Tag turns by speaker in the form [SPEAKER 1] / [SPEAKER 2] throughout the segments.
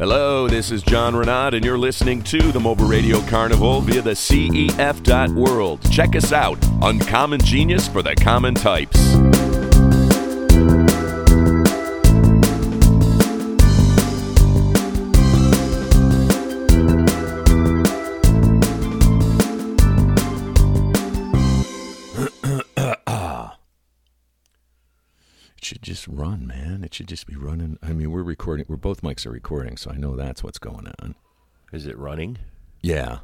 [SPEAKER 1] Hello, this is John Reneaud, and you're listening to the Mobile Radio Carnival via the CEF.world. Check us out, Uncommon Genius for the Common Types. It should just be running. I mean, we're recording. We're both mics are recording, so I know that's what's going on.
[SPEAKER 2] Is it running?
[SPEAKER 1] Yeah,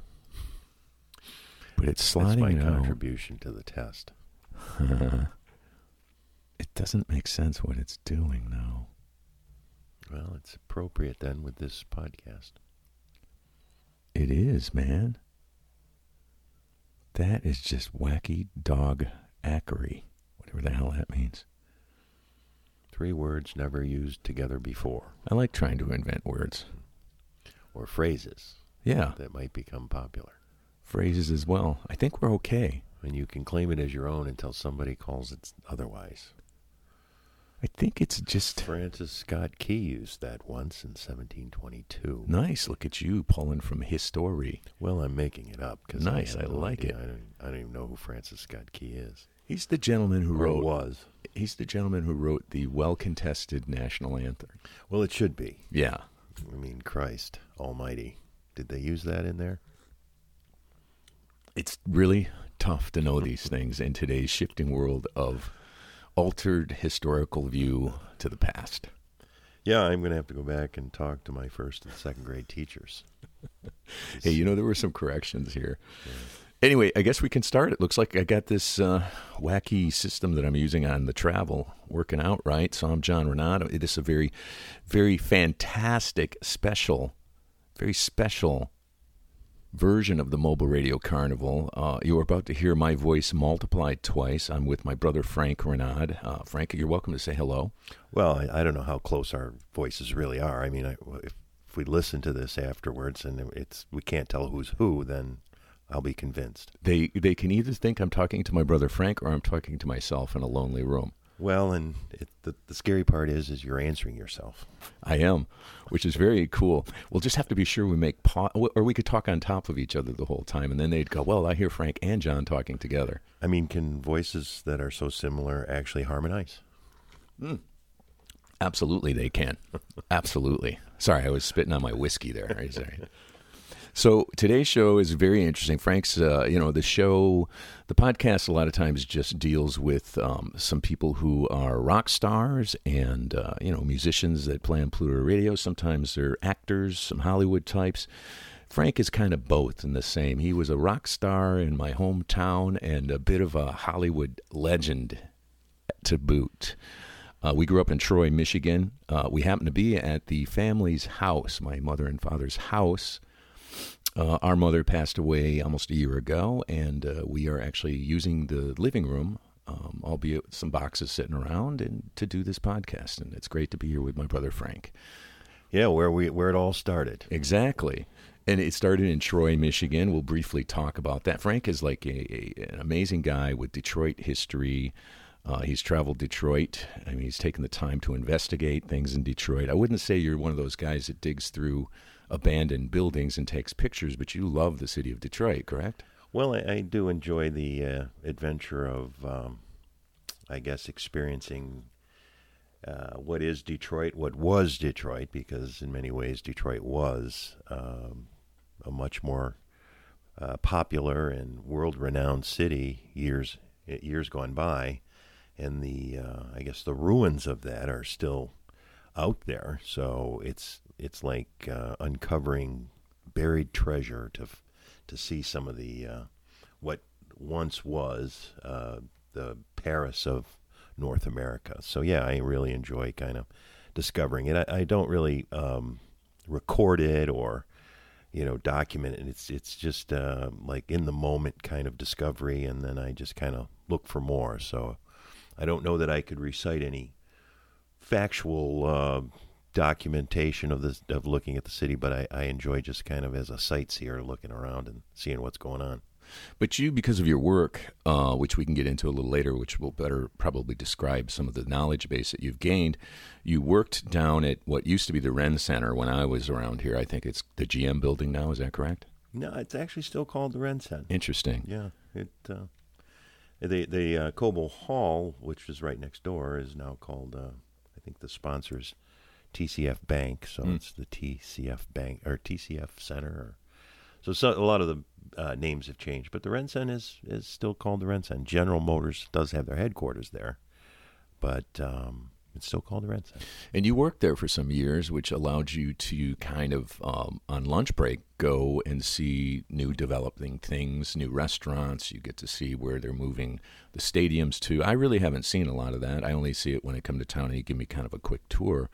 [SPEAKER 1] but it's sliding.
[SPEAKER 2] That's my
[SPEAKER 1] out.
[SPEAKER 2] contribution to the test.
[SPEAKER 1] it doesn't make sense what it's doing though.
[SPEAKER 2] Well, it's appropriate then with this podcast.
[SPEAKER 1] It is, man. That is just wacky dog ackery, whatever the hell that means.
[SPEAKER 2] Three words never used together before,
[SPEAKER 1] I like trying to invent words.
[SPEAKER 2] or phrases
[SPEAKER 1] Yeah,
[SPEAKER 2] that might become popular.
[SPEAKER 1] phrases as well. I think we're okay.
[SPEAKER 2] And you can claim it as your own until somebody calls it otherwise.
[SPEAKER 1] I think it's just
[SPEAKER 2] Francis Scott Key used that once in 1722.
[SPEAKER 1] nice. Look at you pulling from history.
[SPEAKER 2] Well, I'm making it up because
[SPEAKER 1] Nice,
[SPEAKER 2] I,
[SPEAKER 1] I like
[SPEAKER 2] idea.
[SPEAKER 1] it.
[SPEAKER 2] I don't, I don't even know who Francis Scott Key is.
[SPEAKER 1] He's the gentleman who wrote.
[SPEAKER 2] was.
[SPEAKER 1] He's the gentleman who wrote the well-contested national anthem.
[SPEAKER 2] Well, it should be.
[SPEAKER 1] Yeah,
[SPEAKER 2] I mean, Christ Almighty. Did they use that in there?
[SPEAKER 1] it's really tough to know these things in today's shifting world of altered historical view to the past.
[SPEAKER 2] Yeah, I'm going to have to go back and talk to my first and second grade teachers.
[SPEAKER 1] Hey, you know there were some corrections here. Anyway, I guess we can start. It looks like I got this uh, wacky system that I'm using on the travel working out right. So I'm John Reneaud. It is a very, very fantastic, special, very special version of the Mobile Radio Carnival. Uh, you're about to hear my voice multiplied twice. I'm with my brother Frank Reneaud. Uh, Frank, you're welcome to say hello.
[SPEAKER 2] Well, I, I don't know how close our voices really are. I mean, I, if, if we listen to this afterwards and it's we can't tell who's who, then I'll be convinced.
[SPEAKER 1] They they can either think I'm talking to my brother Frank or I'm talking to myself in a lonely room.
[SPEAKER 2] Well, and it, the the scary part is, is you're answering yourself.
[SPEAKER 1] I am, which is very cool. We'll just have to be sure we make pa- or we could talk on top of each other the whole time, and then they'd go, "Well, I hear Frank and John talking together."
[SPEAKER 2] I mean, can voices that are so similar actually harmonize? Hmm.
[SPEAKER 1] Absolutely, they can. Absolutely. Sorry, I was spitting on my whiskey there. Sorry. So today's show is very interesting. Frank's, uh, you know, the show, the podcast, a lot of times just deals with um, some people who are rock stars and uh, you know musicians that play on Pluto Radio. Sometimes they're actors, some Hollywood types. Frank is kind of both in the same. He was a rock star in my hometown and a bit of a Hollywood legend to boot. Uh, we grew up in Troy, Michigan. Uh, we happened to be at the family's house, my mother and father's house. Uh, our mother passed away almost a year ago, and uh, we are actually using the living room, um, albeit with some boxes sitting around, and to do this podcast. And it's great to be here with my brother Frank.
[SPEAKER 2] Yeah, where we where it all started.
[SPEAKER 1] Exactly. And it started in Troy, Michigan. We'll briefly talk about that. Frank is like a, a an amazing guy with Detroit history. Uh, he's traveled Detroit. I mean, he's taken the time to investigate things in Detroit. I wouldn't say you're one of those guys that digs through abandoned buildings and takes pictures, but you love the city of Detroit, correct?
[SPEAKER 2] Well, I, I do enjoy the uh, adventure of, um, I guess, experiencing uh, what is Detroit, what was Detroit, because in many ways Detroit was um, a much more uh, popular and world-renowned city years years gone by, and the uh, I guess the ruins of that are still out there. So it's it's like uh, uncovering buried treasure to to see some of the uh, what once was uh, the Paris of North America. So yeah, I really enjoy kind of discovering it. I, I don't really um, record it or you know document it. It's it's just uh, like in the moment kind of discovery, and then I just kind of look for more. So I don't know that I could recite any factual uh, documentation of this of looking at the city, but I, I enjoy just kind of as a sightseer looking around and seeing what's going on.
[SPEAKER 1] But you, because of your work, uh, which we can get into a little later, which will better probably describe some of the knowledge base that you've gained, you worked down at what used to be the Ren Center when I was around here. I think it's the GM building now. Is that correct?
[SPEAKER 2] No, it's actually still called the Ren Center.
[SPEAKER 1] Interesting.
[SPEAKER 2] Yeah, it. Uh, the the uh, Cobo Hall, which is right next door, is now called. I think the sponsor is TCF Bank, so
[SPEAKER 1] Mm.
[SPEAKER 2] it's the TCF Bank or TCF Center. Or, so, so a lot of the uh, names have changed, but the RenCen is is still called the RenCen. General Motors does have their headquarters there, but um, it's still called the RenCen.
[SPEAKER 1] And you worked there for some years, which allowed you to kind of, um, on lunch break, go and see new developing things, new restaurants. You get to see where they're moving the stadiums to. I really haven't seen a lot of that. I only see it when I come to town and you give me kind of a quick tour.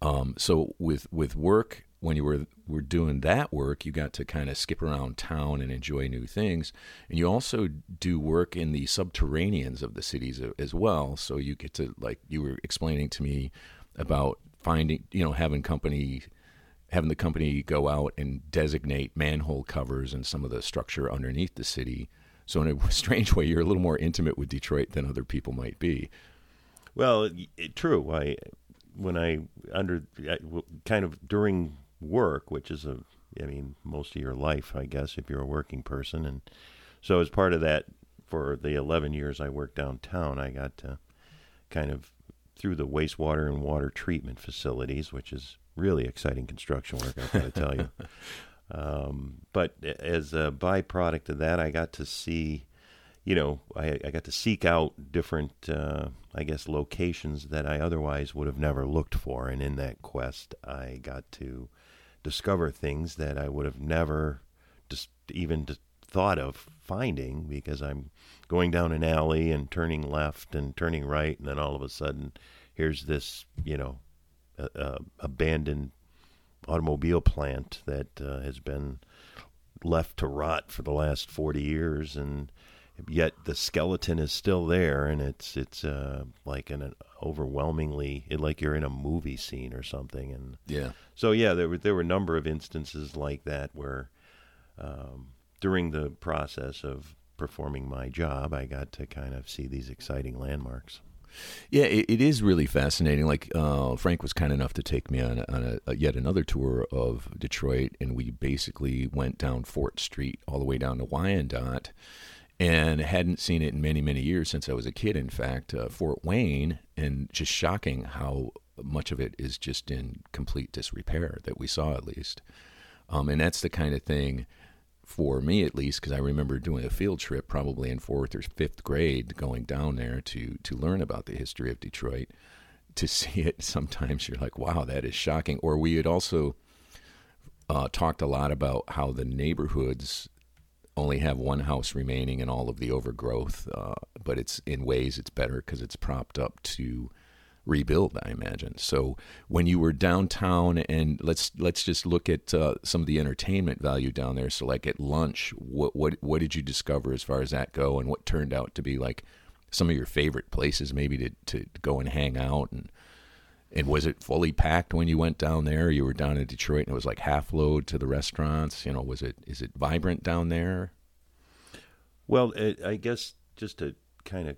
[SPEAKER 1] Um, so with with work, when you were were doing that work, you got to kind of skip around town and enjoy new things. And you also do work in the subterraneans of the cities as well. So you get to like you were explaining to me about finding, you know, having company having the company go out and designate manhole covers and some of the structure underneath the city. So in a strange way, you're a little more intimate with Detroit than other people might be.
[SPEAKER 2] Well, it, true. I when I under I, kind of during work, which is a I mean most of your life, I guess, if you're a working person, and so as part of that, for the 11 years I worked downtown, I got to kind of through the wastewater and water treatment facilities, which is really exciting construction work. I've got to tell you. Um, but as a byproduct of that, I got to see you know, I, I got to seek out different, uh, I guess, locations that I otherwise would have never looked for. And in that quest, I got to discover things that I would have never just even thought of finding because I'm going down an alley and turning left and turning right. And then all of a sudden, here's this, you know, uh, uh, abandoned automobile plant that uh, has been left to rot for the last 40 years. And yet the skeleton is still there and it's it's uh, like an, an overwhelmingly like you're in a movie scene or something and
[SPEAKER 1] Yeah.
[SPEAKER 2] so yeah there were there were a number of instances like that where um, during the process of performing my job I got to kind of see these exciting landmarks
[SPEAKER 1] Yeah, it, it is really fascinating. Like uh, Frank was kind enough to take me on, a, on a, a yet another tour of Detroit, and we basically went down Fort Street all the way down to Wyandotte, and hadn't seen it in many many years since I was a kid. In fact, uh, Fort Wayne, and just shocking how much of it is just in complete disrepair that we saw at least, um, and that's the kind of thing for me at least, because I remember doing a field trip probably in fourth or fifth grade, going down there to to learn about the history of Detroit. To see it, sometimes you're like, "Wow, that is shocking." Or we had also uh, talked a lot about how the neighborhoods only have one house remaining in all of the overgrowth, uh, but it's in ways it's better because it's propped up to rebuild. I imagine. So when you were downtown, and let's let's just look at uh, some of the entertainment value down there. So like at lunch, what what what did you discover as far as that go, and what turned out to be like some of your favorite places, maybe to to go and hang out and. And was it fully packed when you went down there? You were down in Detroit, and it was like half load to the restaurants. You know, was it is it vibrant down there?
[SPEAKER 2] well it, I guess just to kind of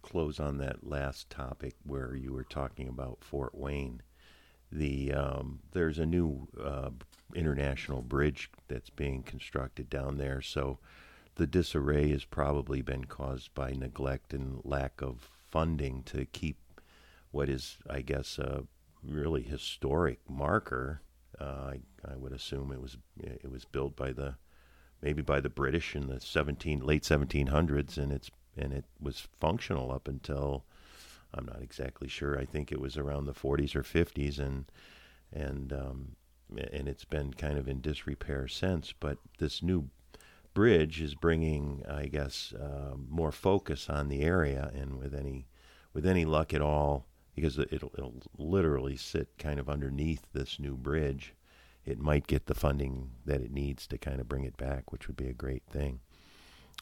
[SPEAKER 2] close on that last topic where you were talking about Fort Wayne the um, there's a new uh, international bridge that's being constructed down there. So the disarray has probably been caused by neglect and lack of funding to keep what is, I guess, a really historic marker. Uh, I, I would assume it was it was built by the maybe by the British in the 17 late 1700s, and it's and it was functional up until I'm not exactly sure. I think it was around the 40s or 50s, and and um, and it's been kind of in disrepair since. But this new bridge is bringing, I guess, uh, more focus on the area, and with any with any luck at all, because it'll it'll literally sit kind of underneath this new bridge. It might get the funding that it needs to kind of bring it back, which would be a great thing.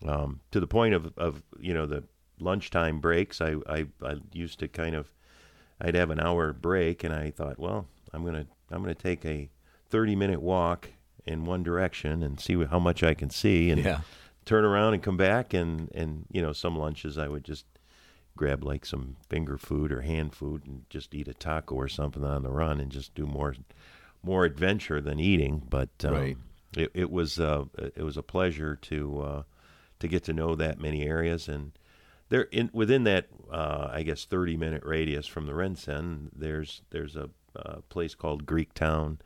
[SPEAKER 2] Um, to the point of, of you know the lunchtime breaks, I, I I used to kind of I'd have an hour break, and I thought, well, I'm gonna I'm gonna take a 30 minute walk in one direction and see how much I can see, and
[SPEAKER 1] Yeah.
[SPEAKER 2] turn around and come back, and and you know some lunches I would just grab like some finger food or hand food and just eat a taco or something on the run and just do more more adventure than eating. But um,
[SPEAKER 1] Right.
[SPEAKER 2] it, it was uh, it was a pleasure to uh, to get to know that many areas and there in within that uh, I guess thirty minute radius from the RenCen there's there's a, uh place called Greek Town,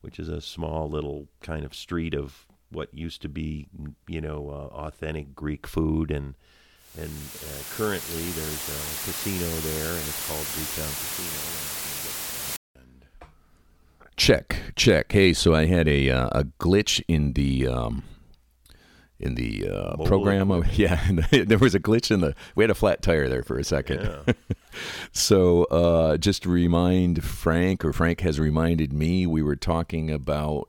[SPEAKER 2] which is a small little kind of street of what used to be you know uh, authentic Greek food and and uh, currently there's a casino there and it's called Greek Town Casino. And,
[SPEAKER 1] Check, check. Hey, so I had a uh, a glitch in the um, in the uh, program. Of, yeah, there was a glitch in the. We had a flat tire there for a second.
[SPEAKER 2] yeah.
[SPEAKER 1] So uh, just to remind Frank, or Frank has reminded me, we were talking about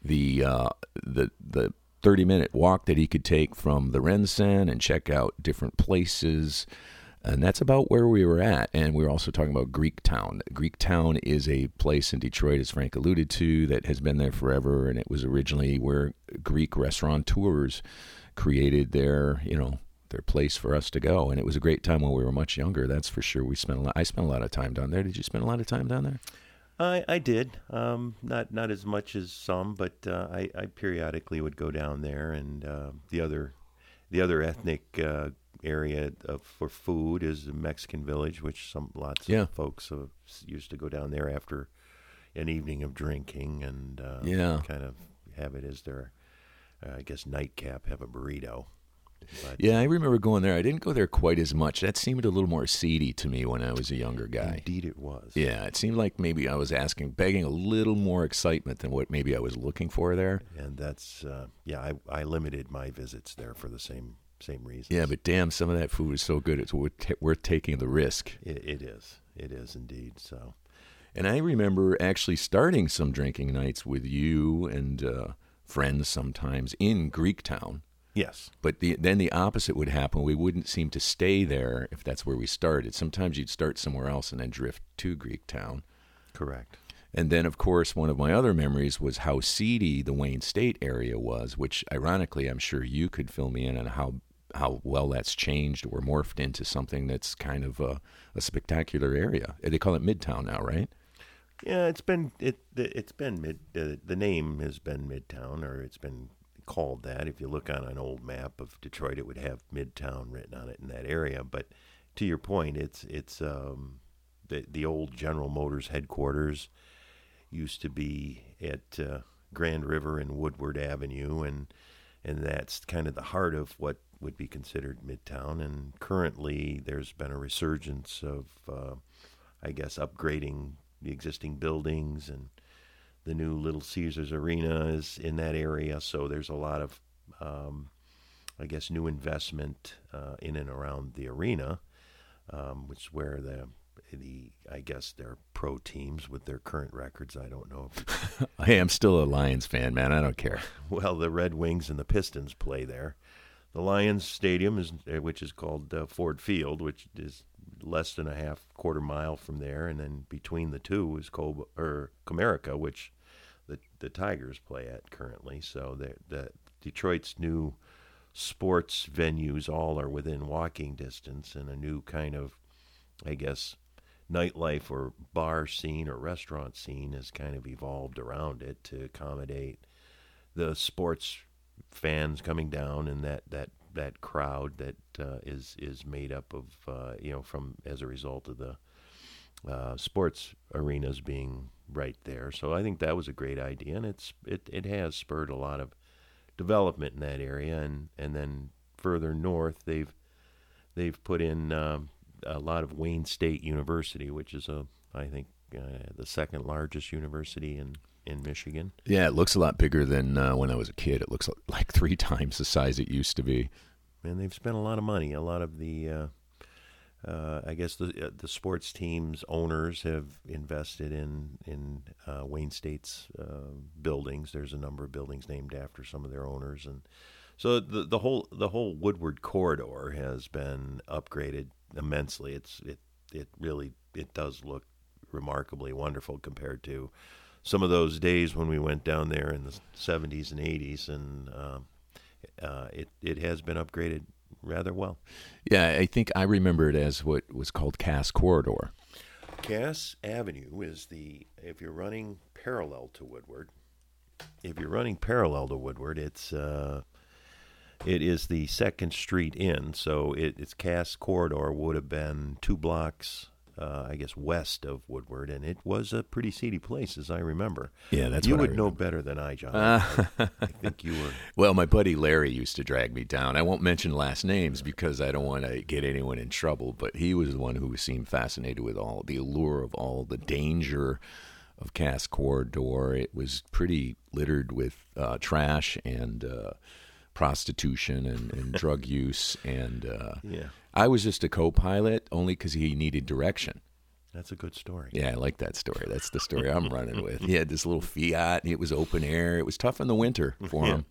[SPEAKER 1] the uh, the the thirty minute walk that he could take from the RenCen and check out different places. And that's about where we were at. And we were also talking about Greek Town. Greek Town is a place in Detroit, as Frank alluded to, that has been there forever. And it was originally where Greek restaurateurs created their, you know, their place for us to go. And it was a great time when we were much younger. That's for sure. We spent a lot. I spent a lot of time down there. Did you spend a lot of time down there?
[SPEAKER 2] I, I did um, not not as much as some, but uh, I, I periodically would go down there, and uh, the other the other ethnic uh, area of, for food is the Mexican village, which some lots
[SPEAKER 1] Yeah.
[SPEAKER 2] of folks uh, used to go down there after an evening of drinking and uh,
[SPEAKER 1] Yeah.
[SPEAKER 2] kind of have it as their uh, I guess nightcap, have a burrito. But,
[SPEAKER 1] Yeah, I remember going there. I didn't go there quite as much. That seemed a little more seedy to me when I was a younger guy.
[SPEAKER 2] Indeed, it was.
[SPEAKER 1] Yeah, it seemed like maybe I was asking, begging a little more excitement than what maybe I was looking for there.
[SPEAKER 2] and that's uh, yeah. I, I limited my visits there for the same same reason.
[SPEAKER 1] Yeah, but damn, some of that food is so good, it's worth, worth taking the risk.
[SPEAKER 2] It, it is. It is indeed. So,
[SPEAKER 1] And I remember actually starting some drinking nights with you and uh, friends sometimes in Greek Town.
[SPEAKER 2] Yes.
[SPEAKER 1] But the, then the opposite would happen. We wouldn't seem to stay there if that's where we started. Sometimes you'd start somewhere else and then drift to Greek Town.
[SPEAKER 2] Correct.
[SPEAKER 1] And then, of course, one of my other memories was how seedy the Wayne State area was, which, ironically, I'm sure you could fill me in on how how well that's changed or morphed into something that's kind of a, a spectacular area. They call it Midtown now, right?
[SPEAKER 2] Yeah, it's been it. It's been mid. Uh, the name has been Midtown, or it's been called that. If you look on an old map of Detroit, it would have Midtown written on it in that area. But to your point, it's it's um, the the old General Motors headquarters used to be at uh, Grand River and Woodward Avenue, and and that's kind of the heart of what would be considered Midtown. And currently, there's been a resurgence of, uh, I guess, upgrading the existing buildings, and the new Little Caesars Arena is in that area. So there's a lot of, um, I guess, new investment uh, in and around the arena, um, which is where the the I guess their pro teams with their current records. I don't know if
[SPEAKER 1] Hey, I'm still a Lions fan, man. I don't care.
[SPEAKER 2] well, the Red Wings and the Pistons play there. The Lions Stadium is, uh, which is called uh, Ford Field, which is less than a half quarter mile from there, and then between the two is Col- or Comerica, which the Tigers play at currently. So the the Detroit's new sports venues all are within walking distance, and a new kind of, I guess, nightlife or bar scene or restaurant scene has kind of evolved around it to accommodate the sports fans coming down and that that that crowd that uh, is is made up of uh, you know from as a result of the uh, sports arenas being right there. So I think that was a great idea, and it's it, it has spurred a lot of development in that area, and and then further north they've they've put in um, a lot of Wayne State University, which is a I think uh, the second largest university in in Michigan.
[SPEAKER 1] Yeah, it looks a lot bigger than uh, when I was a kid. It looks like three times the size it used to be.
[SPEAKER 2] and they've spent a lot of money. A lot of the, uh, uh, I guess the uh, the sports teams owners have invested in in uh, Wayne State's uh, buildings. There's a number of buildings named after some of their owners, and so the the whole the whole Woodward corridor has been upgraded immensely. It's it it really it does look remarkably wonderful compared to some of those days when we went down there in the 70s and 80s and um, uh, it it has been upgraded rather well.
[SPEAKER 1] Yeah, I think I remember it as what was called Cass Corridor.
[SPEAKER 2] Cass Avenue is the if you're running parallel to Woodward. If you're running parallel to Woodward, it's uh, it is the Second Street in, so it, it's Cass Corridor would have been two blocks, uh, I guess, west of Woodward, and it was a pretty seedy place, as I remember.
[SPEAKER 1] Yeah, that's
[SPEAKER 2] you
[SPEAKER 1] what I
[SPEAKER 2] would know better than I, John. I, I think you were.
[SPEAKER 1] Well, my buddy Larry used to drag me down. I won't mention last names because I don't want to get anyone in trouble, but he was the one who seemed fascinated with all the allure of all the danger of Cass Corridor. It was pretty littered with uh, trash and uh, prostitution and, and drug use. And uh,
[SPEAKER 2] Yeah,
[SPEAKER 1] I was just a co pilot only because he needed direction.
[SPEAKER 2] that's a good story.
[SPEAKER 1] Yeah, I like that story. That's the story I'm running with. He had this little Fiat. It was open air. It was tough in the winter for him.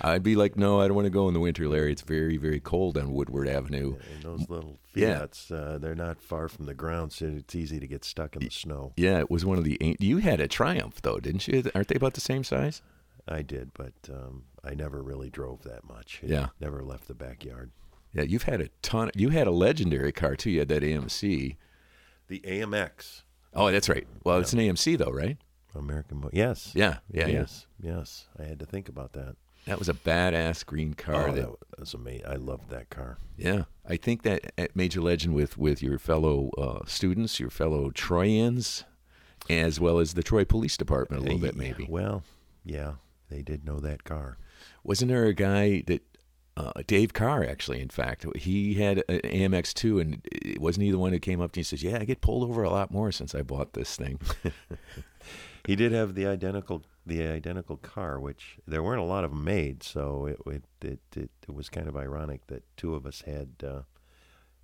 [SPEAKER 1] I'd be like, no, I don't want to go in the winter, Larry. It's very, very cold on Woodward Avenue.
[SPEAKER 2] And those little
[SPEAKER 1] Yeah.
[SPEAKER 2] Fiats, uh, they're not far from the ground, so it's easy to get stuck in the snow.
[SPEAKER 1] Yeah, it was one of the. You had a Triumph though, didn't you? Aren't they about the same size?
[SPEAKER 2] I did, but um, I never really drove that much. It
[SPEAKER 1] Yeah.
[SPEAKER 2] never left the backyard.
[SPEAKER 1] Yeah, you've had a ton. You had a legendary car too. You had that AMC.
[SPEAKER 2] The AMX,
[SPEAKER 1] Oh, that's right. Well, it's an AMC though, right?
[SPEAKER 2] American. Mo- yes.
[SPEAKER 1] Yeah, yeah, yeah.
[SPEAKER 2] yes. Yes. I had to think about that.
[SPEAKER 1] That was a badass green car.
[SPEAKER 2] oh,
[SPEAKER 1] that,
[SPEAKER 2] that was amazing. I loved that car.
[SPEAKER 1] Yeah, I think that at Major Legend with with your fellow uh, students, your fellow Troyans, as well as the Troy Police Department a little bit, maybe.
[SPEAKER 2] Well, yeah, they did know that car.
[SPEAKER 1] Wasn't there a guy that uh, Dave Carr actually? In fact, he had an AMX two, and it wasn't he the one who came up to you and says, "Yeah, I get pulled over a lot more since I bought this thing."
[SPEAKER 2] He did have the identical the identical car, which there weren't a lot of them made, so it it it, it, it was kind of ironic that two of us had, uh,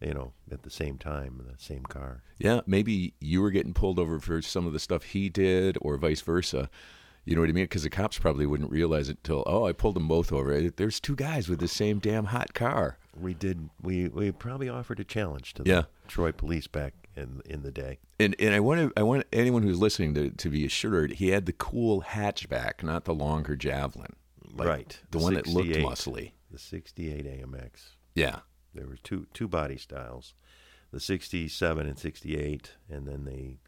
[SPEAKER 2] you know, at the same time the same car.
[SPEAKER 1] yeah, maybe you were getting pulled over for some of the stuff he did, or vice versa. You know what I mean? Because the cops probably wouldn't realize it until, oh, I pulled them both over. There's two guys with the same damn hot car.
[SPEAKER 2] We did. We we probably offered a challenge to the
[SPEAKER 1] Yeah.
[SPEAKER 2] Troy police back in in the day.
[SPEAKER 1] And and I want to, I want anyone who's listening to, to be assured he had the cool hatchback, not the longer Javelin, Like,
[SPEAKER 2] right.
[SPEAKER 1] The one that looked muscly.
[SPEAKER 2] The '68 AMX.
[SPEAKER 1] Yeah,
[SPEAKER 2] There were two two body styles, the '67 and '68, and then they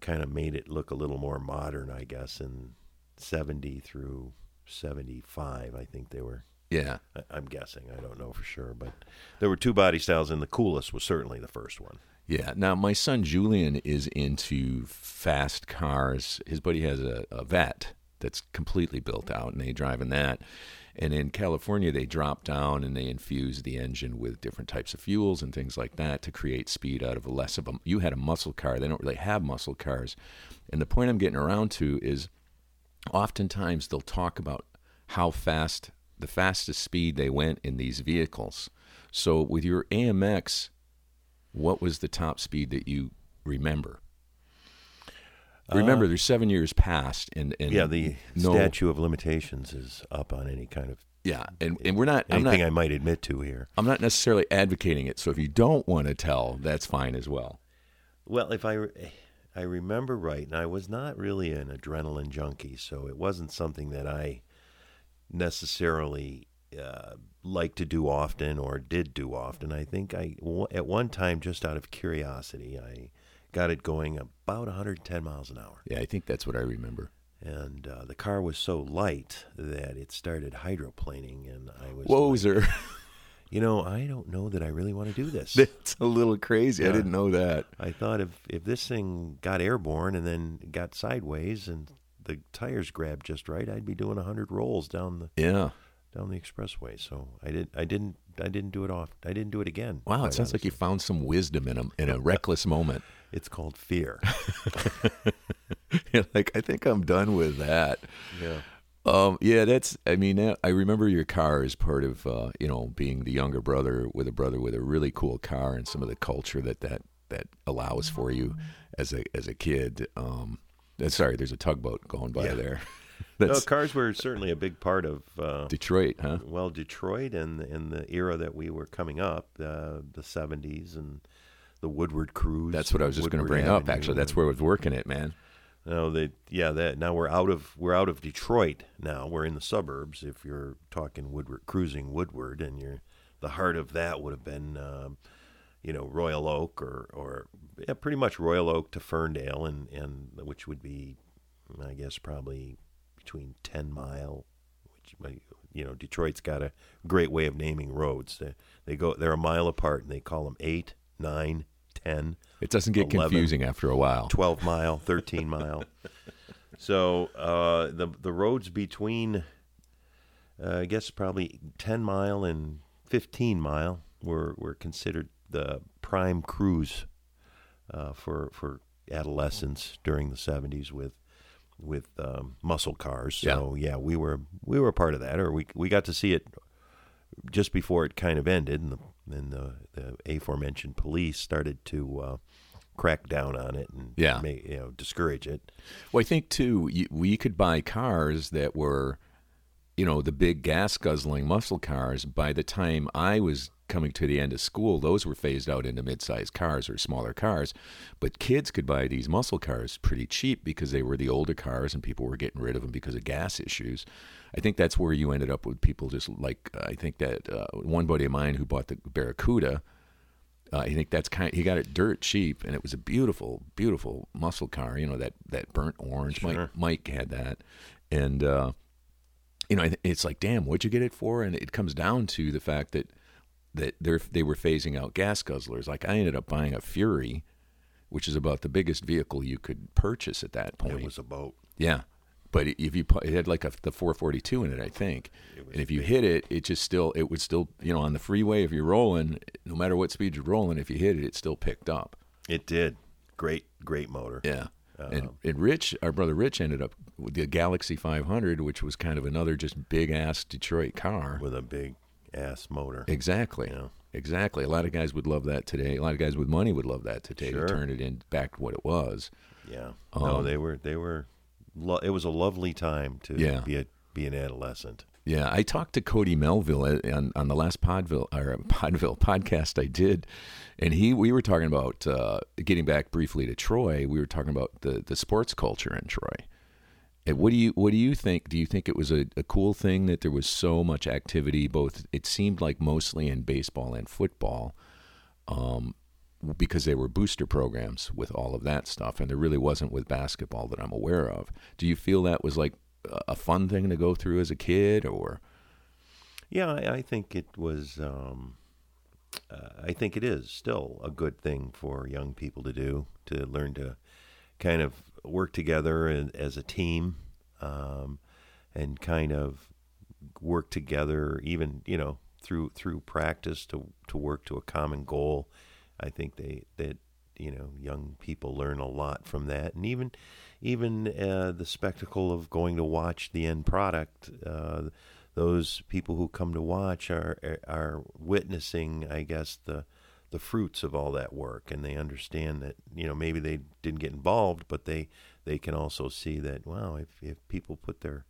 [SPEAKER 2] kind of made it look a little more modern, I guess, in '70 through '75. I think they were.
[SPEAKER 1] yeah.
[SPEAKER 2] I- I'm guessing. I don't know for sure, but there were two body styles, and the coolest was certainly the first one.
[SPEAKER 1] Yeah. Now, my son Julian is into fast cars. His buddy has a, a vet that's completely built out, and they drive in that. And in California, they drop down and they infuse the engine with different types of fuels and things like that to create speed out of less of a. You had a muscle car. They don't really have muscle cars. And the point I'm getting around to is oftentimes they'll talk about how fast, the fastest speed they went in these vehicles. So with your AMX, what was the top speed that you remember? Remember, there's seven years past, and, and
[SPEAKER 2] Uh, yeah, the
[SPEAKER 1] no,
[SPEAKER 2] statute of limitations is up on any kind of
[SPEAKER 1] yeah, and, and we're not. I'm
[SPEAKER 2] anything
[SPEAKER 1] not.
[SPEAKER 2] I might admit to here.
[SPEAKER 1] I'm not necessarily advocating it. So if you don't want to tell, that's fine as well.
[SPEAKER 2] Well, if I, I remember right, and I was not really an adrenaline junkie, so it wasn't something that I necessarily uh, like to do often or did do often. I think I at one time, just out of curiosity, I got it going about 110 miles an hour.
[SPEAKER 1] Yeah, I think that's what I remember.
[SPEAKER 2] And uh, the car was so light that it started hydroplaning, and I was,
[SPEAKER 1] Whoa,
[SPEAKER 2] like,
[SPEAKER 1] sir,
[SPEAKER 2] you know, I don't know that I really want to do this.
[SPEAKER 1] that's a little crazy. I didn't know that.
[SPEAKER 2] I thought if if this thing got airborne and then got sideways and the tires grabbed just right, I'd be doing hundred rolls down the
[SPEAKER 1] Yeah.
[SPEAKER 2] down the expressway. So I did I didn't I didn't do it off. I didn't do it again.
[SPEAKER 1] Wow, it sounds like you found some wisdom in a in a reckless moment.
[SPEAKER 2] It's called fear.
[SPEAKER 1] Like, I think I'm done with that.
[SPEAKER 2] yeah.
[SPEAKER 1] Um, yeah, that's. I mean, I remember your car as part of uh, you know being the younger brother with a brother with a really cool car and some of the culture that that that allows for you as a as a kid. Um, uh, sorry, there's a tugboat going by
[SPEAKER 2] Yeah.
[SPEAKER 1] there.
[SPEAKER 2] No, cars were certainly a big part of uh,
[SPEAKER 1] Detroit, huh?
[SPEAKER 2] well Detroit and in the era that we were coming up, uh, the '70s and the Woodward Cruise.
[SPEAKER 1] That's what I was just going to bring up. Actually, that's where I was working it, man.
[SPEAKER 2] No, they yeah that now we're out of we're out of Detroit now. We're in the suburbs. If you're talking Woodward cruising Woodward, and you're the heart of that would have been um, you know Royal Oak or or yeah, pretty much Royal Oak to Ferndale, and and which would be I guess probably between ten mile, which you know Detroit's got a great way of naming roads. They, they go they're a mile apart, and they call them eight, nine, ten.
[SPEAKER 1] It doesn't get
[SPEAKER 2] 11,
[SPEAKER 1] confusing after a while.
[SPEAKER 2] 12 mile, 13 mile. So uh, the the roads between, uh, I guess, probably 10 mile and 15 mile were, were considered the prime cruise uh, for for adolescents during the 70s with with um, muscle cars. So yeah. we were we were a part of that, or we we got to see it just before it kind of ended, and the and the, the aforementioned police started to uh, crack down on it and
[SPEAKER 1] Yeah.
[SPEAKER 2] make, you know discourage it.
[SPEAKER 1] Well, I think too, we could buy cars that were, you know, the big gas guzzling muscle cars. By the time I was coming to the end of school, those were phased out into mid-sized cars or smaller cars. But kids could buy these muscle cars pretty cheap because they were the older cars and people were getting rid of them because of gas issues. I think that's where you ended up with people just like I think that uh, one buddy of mine who bought the Barracuda. Uh, I think that's kind. Of, he got it dirt cheap, and it was a beautiful, beautiful muscle car. You know that that burnt orange.
[SPEAKER 2] Sure.
[SPEAKER 1] Mike Mike had that, and uh, you know it's like, damn, what'd you get it for? And it comes down to the fact that that they they were phasing out gas guzzlers. Like I ended up buying a Fury, which is about the biggest vehicle you could purchase at that point.
[SPEAKER 2] It was a boat.
[SPEAKER 1] Yeah, but if you it had like a the 442 in it, I think, and if you hit it, it just still it would still you know on the freeway if you're rolling, no matter what speed you're rolling, if you hit it, it still picked up.
[SPEAKER 2] It did. Great, great motor.
[SPEAKER 1] Yeah. and,
[SPEAKER 2] Um,
[SPEAKER 1] and Rich, our brother Rich, ended up with the Galaxie 500, which was kind of another just big ass Detroit car.
[SPEAKER 2] With a big ass motor.
[SPEAKER 1] Exactly. Exactly. A lot of guys would love that today. A lot of guys with money would love that today
[SPEAKER 2] Sure.
[SPEAKER 1] to turn it in back to what it was.
[SPEAKER 2] Yeah. no,
[SPEAKER 1] Um,
[SPEAKER 2] they were they were. Lo- it was a lovely time to
[SPEAKER 1] Yeah.
[SPEAKER 2] be a be an adolescent.
[SPEAKER 1] Yeah, I talked to Cody Melville uh, on, on the last Podville or Podville podcast I did, and he we were talking about uh, getting back briefly to Troy. We were talking about the, the sports culture in Troy. And what do you what do you think? Do you think it was a, a cool thing that there was so much activity? Both it seemed like mostly in baseball and football, um, because they were booster programs with all of that stuff, and there really wasn't with basketball that I'm aware of. Do you feel that was like a- a fun thing to go through as a kid, or
[SPEAKER 2] Yeah, I, I think it was. Um, uh, I think it is still a good thing for young people to do to learn to kind of work together and, as a team, um, and kind of work together, even you know through through practice to to work to a common goal. I think they that you know young people learn a lot from that, and even even uh, the spectacle of going to watch the end product. Uh, those people who come to watch are are witnessing, I guess, the the fruits of all that work, and they understand that you know maybe they didn't get involved, but they they can also see that wow, if if people put their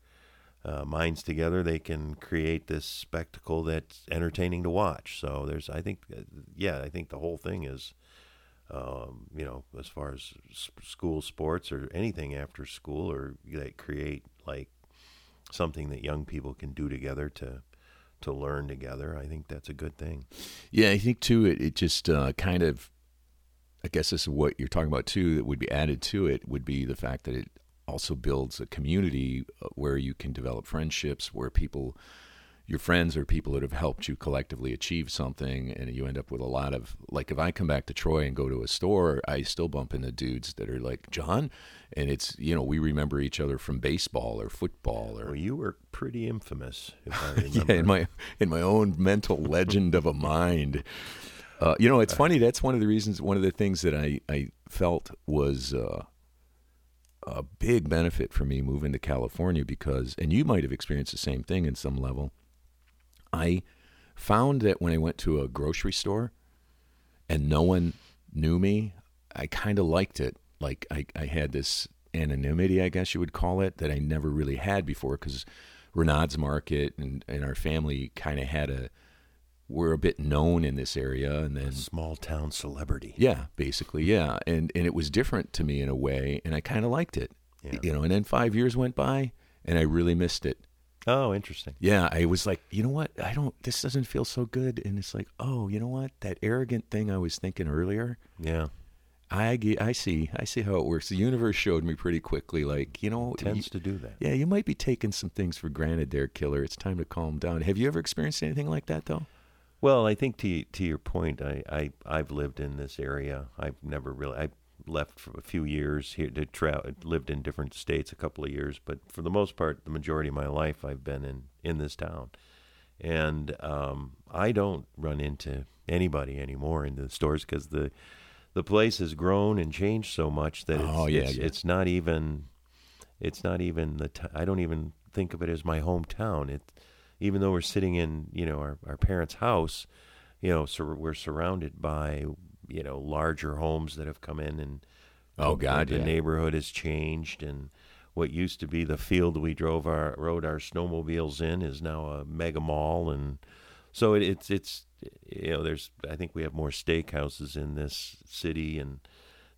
[SPEAKER 2] uh, minds together, they can create this spectacle that's entertaining to watch. So there's, I think, uh, yeah, I think the whole thing is, um, you know, as far as school sports or anything after school, or that create like something that young people can do together to to learn together. I think that's a good thing.
[SPEAKER 1] yeah, I think too. It it just uh, kind of, I guess this is what you're talking about too. That would be added to it would be the fact that it also builds a community uh, where you can develop friendships, where people, your friends are people that have helped you collectively achieve something, and you end up with a lot of like. If I come back to Troy and go to a store, I still bump into dudes that are like John, and it's you know we remember each other from baseball or football or
[SPEAKER 2] Well, you were pretty infamous, if I remember.
[SPEAKER 1] yeah, in my in my own mental legend of a mind. Uh, you know, it's funny. That's one of the reasons. One of the things that I I felt was uh, a big benefit for me moving to California because, and you might have experienced the same thing in some level. I found that when I went to a grocery store and no one knew me, I kind of liked it. Like I, I had this anonymity, I guess you would call it, that I never really had before because Reneaud's Market and, and our family kind of had a, we're a bit known in this area. And then
[SPEAKER 2] small town celebrity.
[SPEAKER 1] yeah, basically, yeah, and and it was different to me in a way, and I kind of liked it.
[SPEAKER 2] Yeah.
[SPEAKER 1] You know, and then five years went by, and I really missed it.
[SPEAKER 2] Oh, interesting.
[SPEAKER 1] Yeah, I was like, you know what? I don't. This doesn't feel so good. And it's like, oh, you know what? That arrogant thing I was thinking earlier.
[SPEAKER 2] Yeah.
[SPEAKER 1] I ge- I see. I see how it works. The universe showed me pretty quickly, like you know,
[SPEAKER 2] Tends
[SPEAKER 1] you-
[SPEAKER 2] to do that.
[SPEAKER 1] yeah, you might be taking some things for granted, there, killer. It's time to calm down. Have you ever experienced anything like that, though?
[SPEAKER 2] Well, I think to to your point, I, I I've lived in this area. I've never really I left for a few years here to travel. Lived in different states a couple of years, but for the most part, the majority of my life, I've been in in this town, and um, I don't run into anybody anymore in the stores because the the place has grown and changed so much that it's,
[SPEAKER 1] Oh, yeah,
[SPEAKER 2] it's,
[SPEAKER 1] yeah.
[SPEAKER 2] it's not even it's not even the t- I don't even think of it as my hometown. It even though we're sitting in you know our, our parents' house, you know, so we're surrounded by you know larger homes that have come in and
[SPEAKER 1] Oh, God,
[SPEAKER 2] the
[SPEAKER 1] yeah.
[SPEAKER 2] neighborhood has changed and what used to be the field we drove our rode our snowmobiles in is now a mega mall and so it, it's it's you know there's I think we have more steakhouses in this city and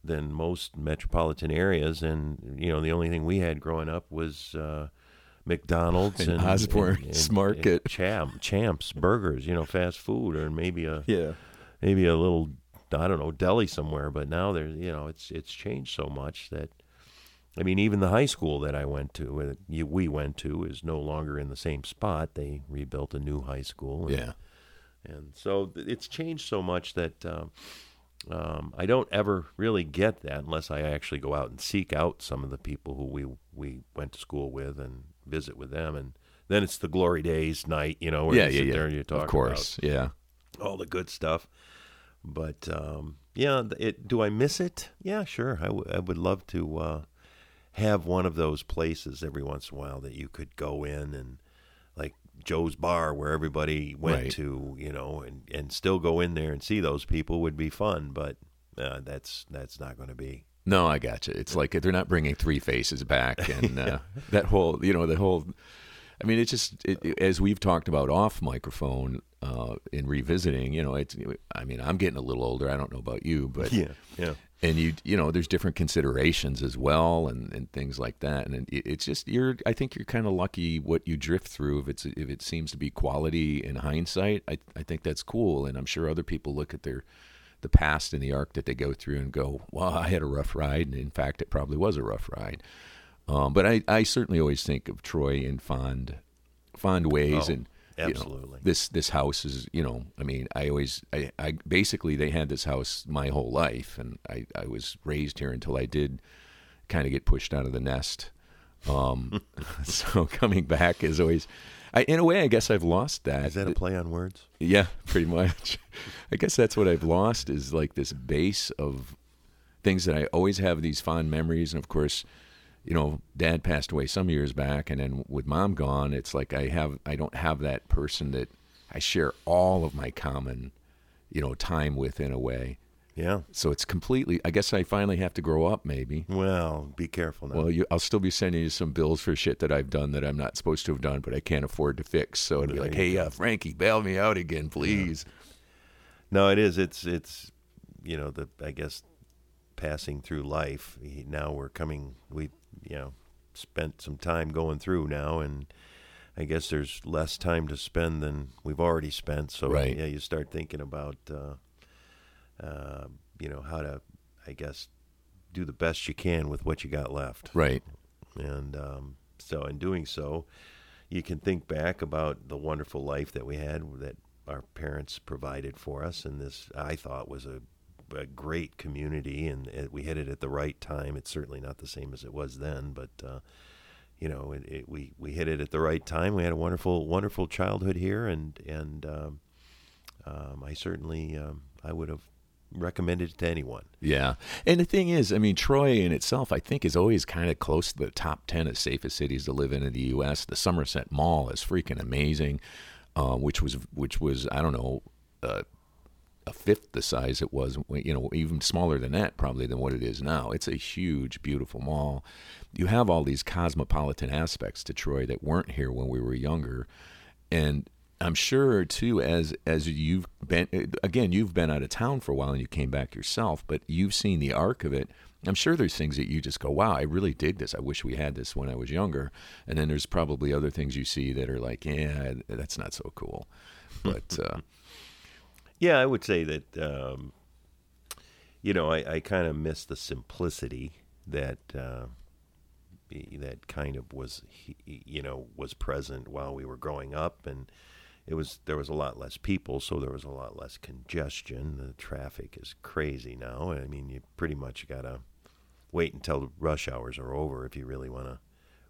[SPEAKER 2] than most metropolitan areas and you know the only thing we had growing up was uh, McDonald's
[SPEAKER 1] And
[SPEAKER 2] and,
[SPEAKER 1] Osborne's Market.
[SPEAKER 2] Champ, Champs burgers you know fast food or maybe a
[SPEAKER 1] Yeah.
[SPEAKER 2] maybe a little I don't know deli somewhere. But now there's you know it's it's changed so much that I mean even the high school that I went to we went to is no longer in the same spot. They rebuilt a new high school. And,
[SPEAKER 1] Yeah.
[SPEAKER 2] and so it's changed so much that. Um, um, I don't ever really get that unless I actually go out and seek out some of the people who we we went to school with and visit with them, and then it's the glory days night, you know, where
[SPEAKER 1] Yeah,
[SPEAKER 2] you
[SPEAKER 1] yeah,
[SPEAKER 2] sit
[SPEAKER 1] yeah.
[SPEAKER 2] there and you talk
[SPEAKER 1] Of course. Yeah.
[SPEAKER 2] all the good stuff. But um, yeah, it. Do I miss it? Yeah, sure. I, w- I would love to uh, have one of those places every once in a while that you could go in and like Joe's Bar, where everybody went
[SPEAKER 1] Right.
[SPEAKER 2] to, you know, and, and still go in there and see those people would be fun. But uh, that's that's not going to be.
[SPEAKER 1] No, I got you. It's like they're not bringing three faces back, and uh, that whole, you know, the whole. I mean, it's just it- as we've talked about off microphone uh, in revisiting. You know, it's. I mean, I'm getting a little older. I don't know about you, but
[SPEAKER 2] Yeah, yeah.
[SPEAKER 1] and you you know there's different considerations as well and, and things like that and it, it's just you're I think you're kind of lucky what you drift through if it's if it seems to be quality in hindsight I I think that's cool and I'm sure other people look at their the past and the arc that they go through and go well I had a rough ride and in fact it probably was a rough ride um, but I, I certainly always think of Troy in fond fond ways
[SPEAKER 2] Oh,
[SPEAKER 1] and you know,
[SPEAKER 2] absolutely.
[SPEAKER 1] this this house is you know I mean I always I, I basically they had this house my whole life and I, I was raised here until I did kind of get pushed out of the nest um, so coming back is always I, in a way I guess I've lost that
[SPEAKER 2] Is that a play on words?
[SPEAKER 1] yeah, pretty much. I guess that's what I've lost is like this base of things that I always have these fond memories. And of course, you know, dad passed away some years back. And then with mom gone, it's like I have, I don't have that person that I share all of my common, you know, time with in a way.
[SPEAKER 2] Yeah.
[SPEAKER 1] So it's completely, I guess I finally have to grow up maybe.
[SPEAKER 2] Well, be careful now.
[SPEAKER 1] Well, you, I'll still be sending you some bills for shit that I've done that I'm not supposed to have done, but I can't afford to fix. So it'd be like, hey, uh, Frankie, bail me out again, please.
[SPEAKER 2] No, it is. It's it's you know the I guess passing through life. Now we're coming. We you know spent some time going through now, and I guess there's less time to spend than we've already spent. So
[SPEAKER 1] Right.
[SPEAKER 2] yeah, you start thinking about uh, uh, you know how to I guess do the best you can with what you got left.
[SPEAKER 1] Right.
[SPEAKER 2] And um, so, in doing so, you can think back about the wonderful life that we had that our parents provided for us. And this, I thought, was a, a great community, and it, we hit it at the right time. It's certainly not the same as it was then, but. Uh, you know, it, it, we we hit it at the right time. We had a wonderful, wonderful childhood here, and and um, um, I certainly um, I would have recommended it to anyone.
[SPEAKER 1] Yeah. And the thing is, I mean, Troy in itself, I think, is always kind of close to the top 10 of safest cities to live in in the U.S. The Somerset Mall is freaking amazing, uh, which was, which was, I don't know, uh, a fifth the size it was, you know, even smaller than that probably than what it is now. It's a huge, beautiful mall. You have all these cosmopolitan aspects to Troy that weren't here when we were younger. And I'm sure too, as as you've been again, you've been out of town for a while and you came back yourself, but you've seen the arc of it. I'm sure there's things that you just go, wow, I really dig this. I wish we had this when I was younger. And then there's probably other things you see that are like, yeah, that's not so cool. But uh,
[SPEAKER 2] Yeah, I would say that um, you know I, I kind of miss the simplicity that uh, that kind of was you know was present while we were growing up, and it was there was a lot less people, so there was a lot less congestion. The traffic is crazy now. I mean, you pretty much gotta wait until the rush hours are over if you really want to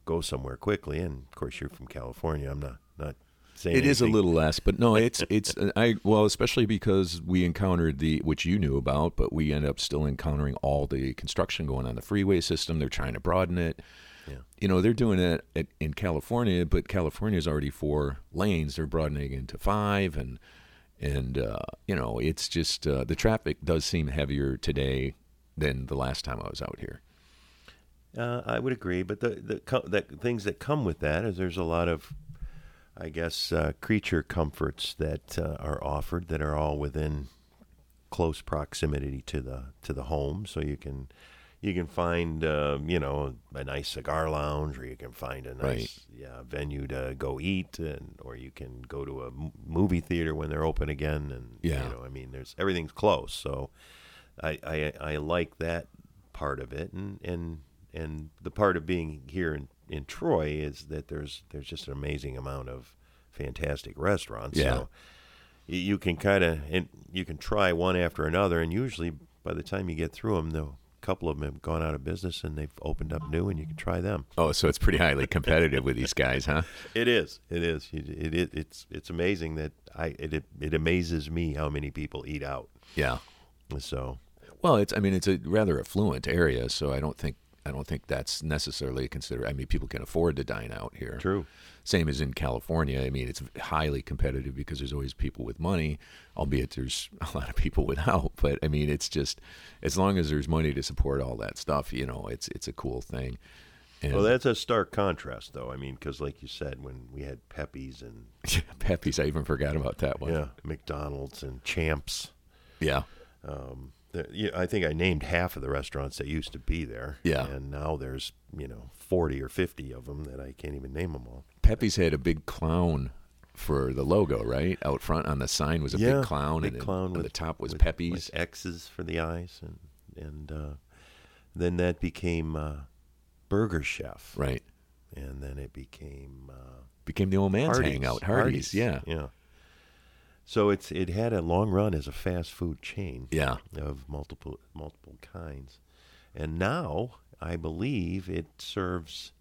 [SPEAKER 2] go somewhere quickly. And of course, you're from California. I'm not not saying
[SPEAKER 1] it is a little less, but no, it's it's I well, especially because we encountered the which you knew about, but we end up still encountering all the construction going on the freeway system. They're trying to broaden it.
[SPEAKER 2] Yeah.
[SPEAKER 1] You know, they're doing it at, in California, but California is already four lanes. They're broadening into five, and and uh, you know, it's just uh, the traffic does seem heavier today than the last time I was out here.
[SPEAKER 2] Uh, I would agree, but the the co- that things that come with that is there's a lot of, I guess, uh, creature comforts that uh, are offered that are all within close proximity to the to the home, so you can you can find uh, you know a nice cigar lounge, or you can find a nice
[SPEAKER 1] Right.
[SPEAKER 2] yeah, venue to go eat, and or you can go to a m- movie theater when they're open again, and
[SPEAKER 1] Yeah.
[SPEAKER 2] you know I mean there's everything's close, so I I, I like that part of it, and and and the part of being here in, in Troy is that there's there's just an amazing amount of fantastic restaurants.
[SPEAKER 1] Yeah.
[SPEAKER 2] So you, you can kind of and you can try one after another, and usually by the time you get through them, the couple of them have gone out of business and they've opened up new, and you can try them.
[SPEAKER 1] Oh, so it's pretty highly competitive with these guys, huh?
[SPEAKER 2] It is. It is. It, it, it it's it's amazing that I it, it it amazes me how many people eat out.
[SPEAKER 1] Yeah.
[SPEAKER 2] So
[SPEAKER 1] Well, it's I mean it's a rather affluent area, so I don't think I don't think that's necessarily considered. I mean, people can afford to dine out here.
[SPEAKER 2] true.
[SPEAKER 1] Same as in California. I mean, it's highly competitive because there's always people with money, albeit there's a lot of people without. But I mean, it's just as long as there's money to support all that stuff, you know, it's it's a cool thing. And
[SPEAKER 2] Well, that's a stark contrast, though. I mean, because like you said, when we had Peppe's and
[SPEAKER 1] Peppe's, I even forgot about that one.
[SPEAKER 2] yeah, McDonald's and Champs.
[SPEAKER 1] Yeah.
[SPEAKER 2] Um, yeah, I think I named half of the restaurants that used to be there.
[SPEAKER 1] Yeah.
[SPEAKER 2] and now there's you know forty or fifty of them that I can't even name them all.
[SPEAKER 1] Peppe's had a big clown for the logo, right? Out front on the sign was a
[SPEAKER 2] Yeah,
[SPEAKER 1] big clown,
[SPEAKER 2] big
[SPEAKER 1] and
[SPEAKER 2] clown
[SPEAKER 1] on
[SPEAKER 2] with-
[SPEAKER 1] the top was
[SPEAKER 2] with,
[SPEAKER 1] Peppe's.
[SPEAKER 2] with X's for the eyes, and and uh, then that became uh, Burger Chef,
[SPEAKER 1] Right.
[SPEAKER 2] and then it became. Uh,
[SPEAKER 1] Became the old man's
[SPEAKER 2] Hardee's.
[SPEAKER 1] hangout. Hardee's, yeah.
[SPEAKER 2] yeah. So it's it had a long run as a fast food chain
[SPEAKER 1] Yeah.
[SPEAKER 2] of multiple multiple kinds, and now I believe it serves.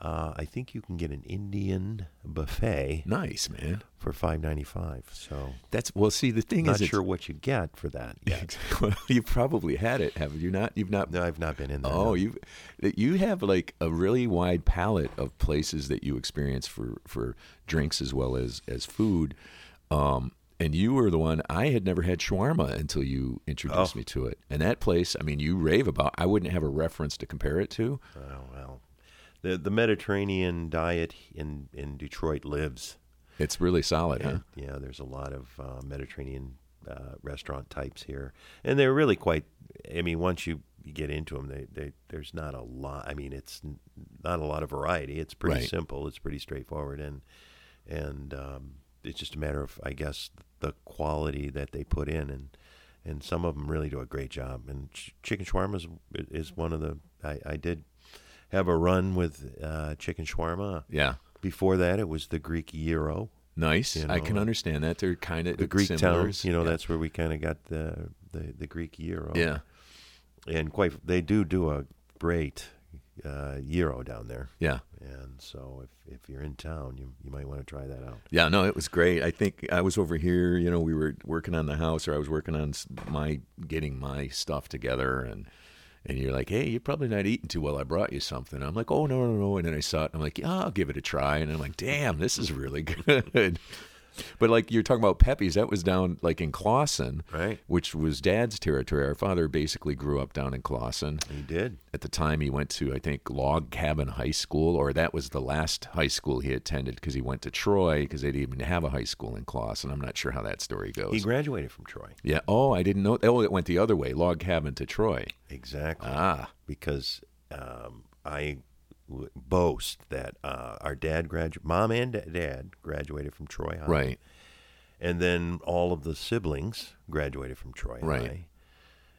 [SPEAKER 2] Uh, I think you can get an Indian buffet
[SPEAKER 1] Nice, man.
[SPEAKER 2] for five ninety five. So
[SPEAKER 1] That's well. See, the thing
[SPEAKER 2] not
[SPEAKER 1] is, not
[SPEAKER 2] sure what you get for that yet.
[SPEAKER 1] well, you probably had it, have you not? You've not.
[SPEAKER 2] no, I've not been in there.
[SPEAKER 1] Oh,
[SPEAKER 2] no.
[SPEAKER 1] you you have like a really wide palette of places that you experience for for drinks as well as as food. Um, and you were the one I had never had shawarma until you introduced
[SPEAKER 2] Oh.
[SPEAKER 1] me to it. And that place, I mean, you rave about. I wouldn't have a reference to compare it to.
[SPEAKER 2] Oh well, the the Mediterranean diet in in Detroit lives.
[SPEAKER 1] It's really solid, huh?
[SPEAKER 2] Yeah, there's a lot of uh, Mediterranean uh, restaurant types here, and they're really quite. I mean, once you get into them, they, they there's not a lot. I mean, it's not a lot of variety. It's pretty
[SPEAKER 1] Right.
[SPEAKER 2] simple. It's pretty straightforward, and and um, it's just a matter of, I guess, the quality that they put in, and and some of them really do a great job. And ch- chicken shawarma is, is one of the. I, I did have a run with uh, chicken shawarma.
[SPEAKER 1] Yeah.
[SPEAKER 2] Before that, it was the Greek gyro
[SPEAKER 1] Nice.
[SPEAKER 2] You
[SPEAKER 1] I can understand that. They're kind of
[SPEAKER 2] the Greek
[SPEAKER 1] similars.
[SPEAKER 2] towns. You know,
[SPEAKER 1] yeah.
[SPEAKER 2] that's where we kind of got the, the the Greek gyro.
[SPEAKER 1] yeah,
[SPEAKER 2] and quite they do do a great uh, gyro down there.
[SPEAKER 1] yeah.
[SPEAKER 2] And so if if you're in town, you you might want to try that out.
[SPEAKER 1] Yeah, no, it was great. I think I was over here. You know, we were working on the house, or I was working on my getting my stuff together, and and you're like, "Hey, you're probably not eating too well. I brought you something." I'm like, "Oh no, no, no!" And then I saw it. I'm like, "Yeah, I'll give it a try." And I'm like, "Damn, this is really good." But like you're talking about Peppe's, that was down like in Clawson,
[SPEAKER 2] Right.
[SPEAKER 1] which was Dad's territory. Our father basically grew up down in Clawson.
[SPEAKER 2] He did.
[SPEAKER 1] At the time, he went to I think Log Cabin High School, or that was the last high school he attended because he went to Troy because they didn't even have a high school in Clawson. I'm not sure how that story goes.
[SPEAKER 2] He graduated from Troy.
[SPEAKER 1] yeah. Oh, I didn't know. Oh, it went the other way. Log Cabin to Troy.
[SPEAKER 2] Exactly.
[SPEAKER 1] Ah.
[SPEAKER 2] Because um, I boast that uh, our dad graduated, mom and dad graduated from Troy High.
[SPEAKER 1] Right.
[SPEAKER 2] And then all of the siblings graduated from Troy
[SPEAKER 1] Right.
[SPEAKER 2] High.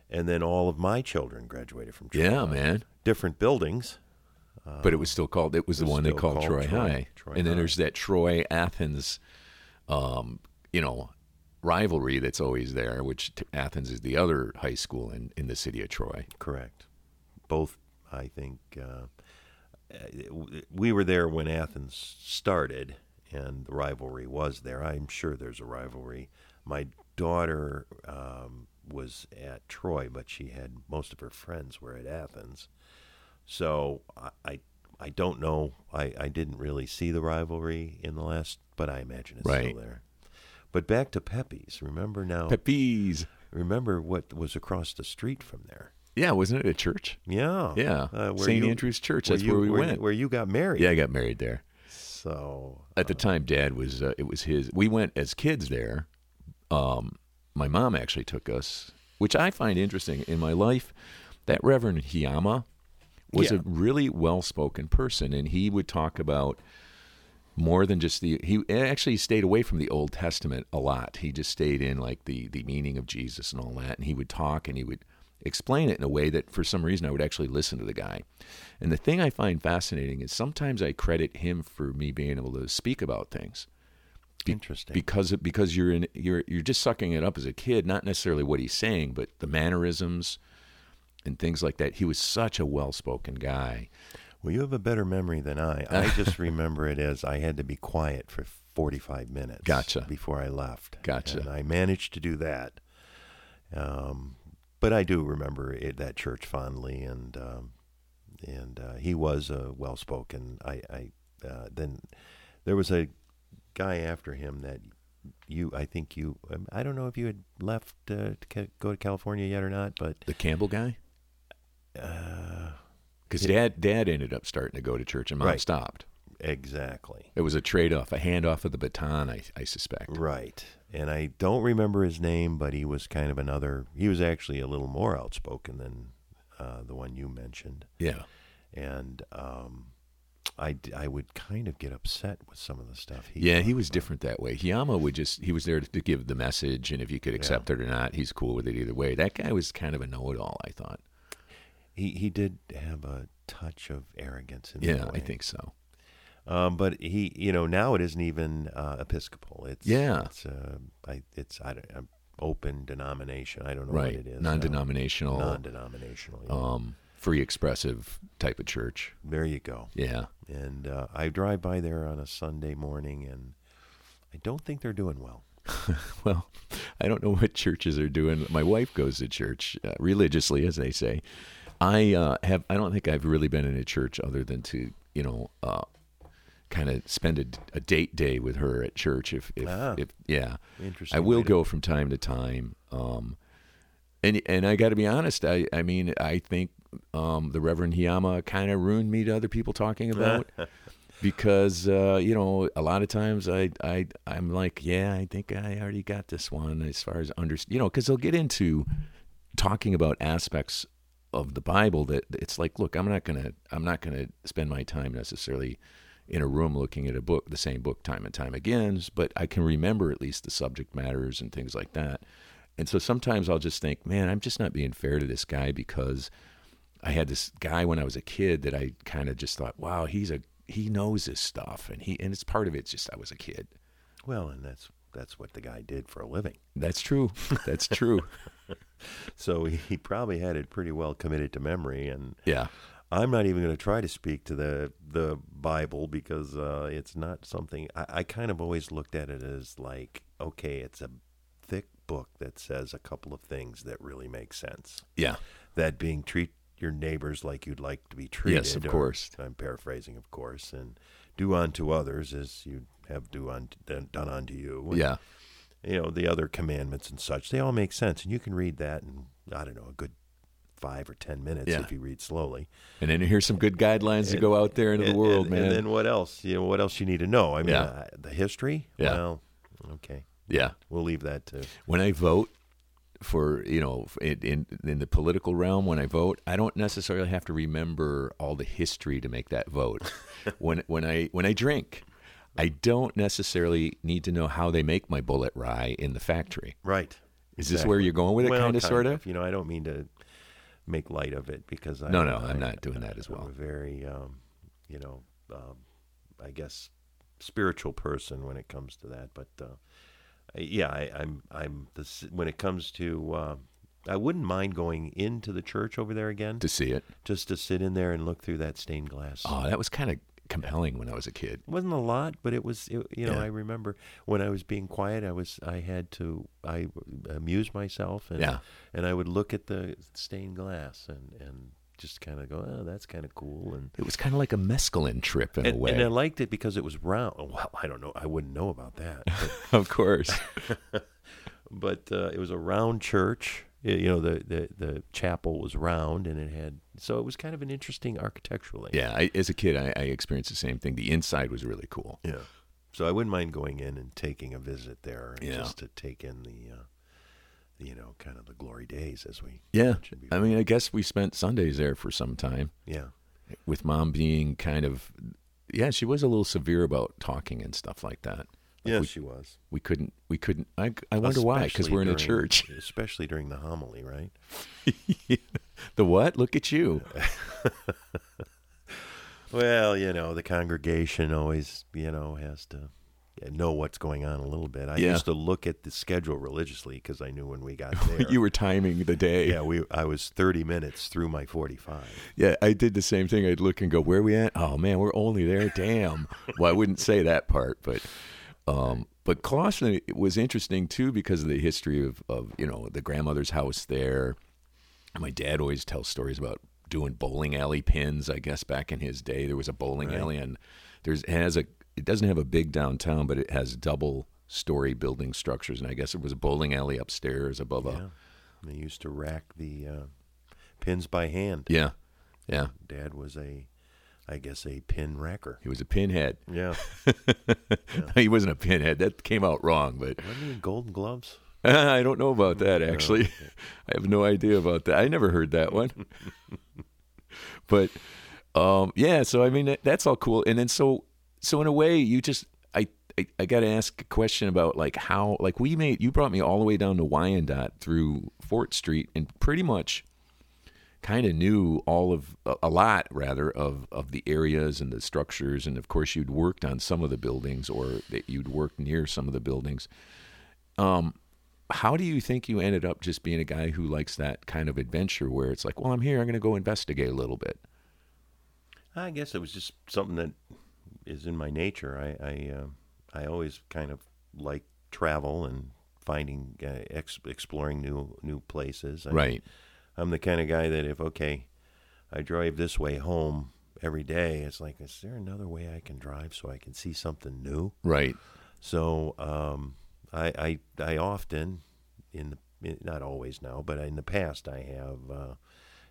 [SPEAKER 2] And then all of my children graduated from Troy
[SPEAKER 1] Yeah,
[SPEAKER 2] High.
[SPEAKER 1] man.
[SPEAKER 2] Different buildings.
[SPEAKER 1] But it was still called. It was
[SPEAKER 2] it
[SPEAKER 1] the
[SPEAKER 2] was
[SPEAKER 1] one they called
[SPEAKER 2] called
[SPEAKER 1] Troy,
[SPEAKER 2] Troy-
[SPEAKER 1] High.
[SPEAKER 2] Troy
[SPEAKER 1] and then there's that Troy Athens, um, you know, rivalry that's always there. Which t- Athens is the other high school in in the city of Troy.
[SPEAKER 2] Correct. Both, I think, uh, we were there when Athens started, and the rivalry was there. I'm sure there's a rivalry. My daughter um, was at Troy, but she had most of her friends were at Athens. So I, I, I don't know. I, I didn't really see the rivalry in the last, but I imagine it's
[SPEAKER 1] Right.
[SPEAKER 2] still there. But back to Peppe's. Remember now?
[SPEAKER 1] Peppe's.
[SPEAKER 2] remember what was across the street from there?
[SPEAKER 1] Yeah, wasn't it a church?
[SPEAKER 2] Yeah.
[SPEAKER 1] Yeah,
[SPEAKER 2] Uh,
[SPEAKER 1] St.
[SPEAKER 2] you-
[SPEAKER 1] Andrew's Church.
[SPEAKER 2] where
[SPEAKER 1] That's
[SPEAKER 2] you-
[SPEAKER 1] where we
[SPEAKER 2] where,
[SPEAKER 1] went.
[SPEAKER 2] Where you got married.
[SPEAKER 1] Yeah, I got married there.
[SPEAKER 2] So
[SPEAKER 1] At the time, Dad was. Uh, it was his. We went as kids there. Um, my mom actually took us, which I find interesting in my life. That Reverend Hiyama was
[SPEAKER 2] Yeah.
[SPEAKER 1] a really well-spoken person, and he would talk about more than just the. He actually stayed away from the Old Testament a lot. He just stayed in like the the meaning of Jesus and all that, and he would talk and he would explain it in a way that for some reason I would actually listen to the guy. And the thing I find fascinating is sometimes I credit him for me being able to speak about things
[SPEAKER 2] interesting.
[SPEAKER 1] because because you're in you're you're just sucking it up as a kid, not necessarily what he's saying, but the mannerisms and things like that. He was such a well-spoken guy.
[SPEAKER 2] well, you have a better memory than I. I just remember it as I had to be quiet for 45 minutes.
[SPEAKER 1] Gotcha.
[SPEAKER 2] Before I left.
[SPEAKER 1] Gotcha.
[SPEAKER 2] And I managed to do that. Um, but I do remember it, that church fondly, and um, and uh, he was uh, well spoken. I, I uh, then there was a guy after him that you I think you um, I don't know if you had left uh, to ca- go to California yet or not, but
[SPEAKER 1] The Campbell guy,
[SPEAKER 2] uh,
[SPEAKER 1] because dad dad ended up starting to go to church and mom
[SPEAKER 2] Right.
[SPEAKER 1] stopped.
[SPEAKER 2] exactly
[SPEAKER 1] It was a trade-off, a handoff of the baton, I, I suspect.
[SPEAKER 2] right. And I don't remember his name, but he was kind of another. He was actually a little more outspoken than uh, the one you mentioned.
[SPEAKER 1] Yeah.
[SPEAKER 2] and um, I, I would kind of get upset with some of the stuff he
[SPEAKER 1] Yeah, he was
[SPEAKER 2] about.
[SPEAKER 1] different that way. Hiyama would just he was there to give the message, and if you could accept it or not, he's cool with it either way. That guy was kind of a know-it-all, I thought.
[SPEAKER 2] He he did have a touch of arrogance in
[SPEAKER 1] Yeah, I think so.
[SPEAKER 2] Um, but he, you know, now it isn't even uh, Episcopal. It's
[SPEAKER 1] Yeah.
[SPEAKER 2] It's uh, I, it's I don't, um, open denomination. I don't know
[SPEAKER 1] Right,
[SPEAKER 2] what it is.
[SPEAKER 1] non-denominational,
[SPEAKER 2] Non-denominational. yeah.
[SPEAKER 1] um, free expressive type of church.
[SPEAKER 2] there you go.
[SPEAKER 1] Yeah.
[SPEAKER 2] And uh, I drive by there on a Sunday morning, and I don't think they're doing well.
[SPEAKER 1] Well, I don't know what churches are doing. My wife goes to church uh, religiously, as they say. I uh, have. I don't think I've really been in a church other than to you know, uh, kind of spend a, a date day with her at church. If if,
[SPEAKER 2] Ah.
[SPEAKER 1] if yeah,
[SPEAKER 2] Interesting.
[SPEAKER 1] I will go from time to time. Um, and and I got to be honest. I I mean I think um, the Reverend Hiyama kind of ruined me to other people talking about because uh, you know a lot of times I I I'm like yeah I think I already got this one as far as under you know because they'll get into talking about aspects of the Bible that it's like look I'm not gonna I'm not gonna spend my time necessarily in a room looking at a book the same book time and time again but I can remember at least the subject matters and things like that and so sometimes I'll just think man I'm just not being fair to this guy because I had this guy when I was a kid that I kind of just thought, wow, he's a he knows his stuff, and he and it's part of it's just I was a kid.
[SPEAKER 2] Well, and that's that's what the guy did for a living.
[SPEAKER 1] That's true. That's true.
[SPEAKER 2] So he, he probably had it pretty well committed to memory. And
[SPEAKER 1] yeah.
[SPEAKER 2] I'm not even going to try to speak to the the Bible because uh, it's not something I, I kind of always looked at it as like, okay, it's a thick book that says a couple of things that really make sense.
[SPEAKER 1] Yeah.
[SPEAKER 2] That being treat your neighbors like you'd like to be treated.
[SPEAKER 1] Yes, of
[SPEAKER 2] or-
[SPEAKER 1] course.
[SPEAKER 2] I'm paraphrasing, of course, and do unto others as you have do un, done done unto you. And,
[SPEAKER 1] Yeah.
[SPEAKER 2] you know the other commandments and such. They all make sense, and you can read that in I don't know a good five or ten minutes
[SPEAKER 1] Yeah.
[SPEAKER 2] if you read slowly.
[SPEAKER 1] And then here's some good guidelines to go out there into the world,
[SPEAKER 2] and,
[SPEAKER 1] man.
[SPEAKER 2] And then what else? You know, what else you need to know? I mean,
[SPEAKER 1] Yeah.
[SPEAKER 2] uh, the history.
[SPEAKER 1] Yeah.
[SPEAKER 2] Well, okay,
[SPEAKER 1] yeah.
[SPEAKER 2] we'll leave that to.
[SPEAKER 1] when I vote for you know in, in in the political realm when I vote I don't necessarily have to remember all the history to make that vote when when I when I drink I don't necessarily need to know how they make my Bulleit rye in the factory
[SPEAKER 2] Right.
[SPEAKER 1] is this where you're going with it
[SPEAKER 2] well,
[SPEAKER 1] kind of sort of
[SPEAKER 2] You know, I don't mean to make light of it because I
[SPEAKER 1] No, no,
[SPEAKER 2] I,
[SPEAKER 1] I'm not doing that as well.
[SPEAKER 2] I'm a very, um, you know, um, I guess spiritual person when it comes to that. But uh, yeah, I, I'm I'm this when it comes to. Uh, I wouldn't mind going into the church over there again,
[SPEAKER 1] to see it
[SPEAKER 2] just to sit in there and look through that stained glass.
[SPEAKER 1] oh that was kind of compelling when I was a kid
[SPEAKER 2] It wasn't a lot, but it was. It, you know,
[SPEAKER 1] Yeah.
[SPEAKER 2] I remember when I was being quiet, I was. I had to. I amuse myself, and
[SPEAKER 1] Yeah.
[SPEAKER 2] and I would look at the stained glass and and just kind of go, oh, that's kind of cool, and.
[SPEAKER 1] it was kind of like a mescaline trip in a way
[SPEAKER 2] and I liked it because it was round. Well, I don't know. I wouldn't know about that,
[SPEAKER 1] of course
[SPEAKER 2] but uh, it was a round church. Y- You know, the, the the chapel was round, and it had so it was kind of an interesting architecturally.
[SPEAKER 1] yeah I, as a kid I, I experienced the same thing the inside was really cool
[SPEAKER 2] Yeah. So I wouldn't mind going in and taking a visit there, and
[SPEAKER 1] Yeah.
[SPEAKER 2] just to take in the, uh, you know, kind of the glory days as we.
[SPEAKER 1] yeah I mean I guess we spent Sundays there for some time
[SPEAKER 2] Yeah.
[SPEAKER 1] with mom being kind of yeah she was a little severe about talking and stuff like that Like
[SPEAKER 2] Yes,
[SPEAKER 1] we,
[SPEAKER 2] she was.
[SPEAKER 1] we couldn't we couldn't i, I wonder why because we're in a church
[SPEAKER 2] especially during the homily, right?
[SPEAKER 1] the what look at you
[SPEAKER 2] Well, you know, the congregation always, you know, has to know what's going on a little bit. I
[SPEAKER 1] Yeah.
[SPEAKER 2] used to look at the schedule religiously because I knew when we got there.
[SPEAKER 1] you were timing the day
[SPEAKER 2] yeah, we. I was thirty minutes through my forty-five.
[SPEAKER 1] yeah i did the same thing i'd look and go where are we at oh man we're only there damn well i wouldn't say that part but um but Clawson was interesting too because of the history of, of you know the grandmother's house there my dad always tells stories about doing bowling alley pins. I guess back in his day, there was a bowling
[SPEAKER 2] Right.
[SPEAKER 1] alley, and there's it has a. It doesn't have a big downtown, but it has double story building structures, and I guess it was a bowling alley upstairs above
[SPEAKER 2] Yeah.
[SPEAKER 1] a.
[SPEAKER 2] They used to rack the uh, pins by hand.
[SPEAKER 1] Yeah, yeah.
[SPEAKER 2] Dad was a, I guess, a pin racker.
[SPEAKER 1] He was a pinhead.
[SPEAKER 2] Yeah.
[SPEAKER 1] he wasn't a pinhead. That came out wrong, but
[SPEAKER 2] Wasn't he in Golden Gloves?
[SPEAKER 1] I don't know about that actually. I have no idea about that. I never heard that one. but um, yeah, so I mean that, that's all cool. And then so so in a way, you just I I, I got to ask a question about like how like we made you brought me all the way down to Wyandotte through Fort Street and pretty much kind of knew all of a, lot rather of of the areas and the structures and of course you'd worked on some of the buildings or that you'd worked near some of the buildings um how do you think you ended up just being a guy who likes that kind of adventure where it's like well i'm here i'm going to go investigate a little bit
[SPEAKER 2] I guess it was just something that is in my nature. I I, uh, I always kind of like travel and finding, uh, ex- exploring new new places. I,
[SPEAKER 1] right
[SPEAKER 2] I'm the kind of guy that if okay, I drive this way home every day, it's like, is there another way I can drive so I can see something new?
[SPEAKER 1] right
[SPEAKER 2] So um, I, I I often in the not always now, but in the past I have uh,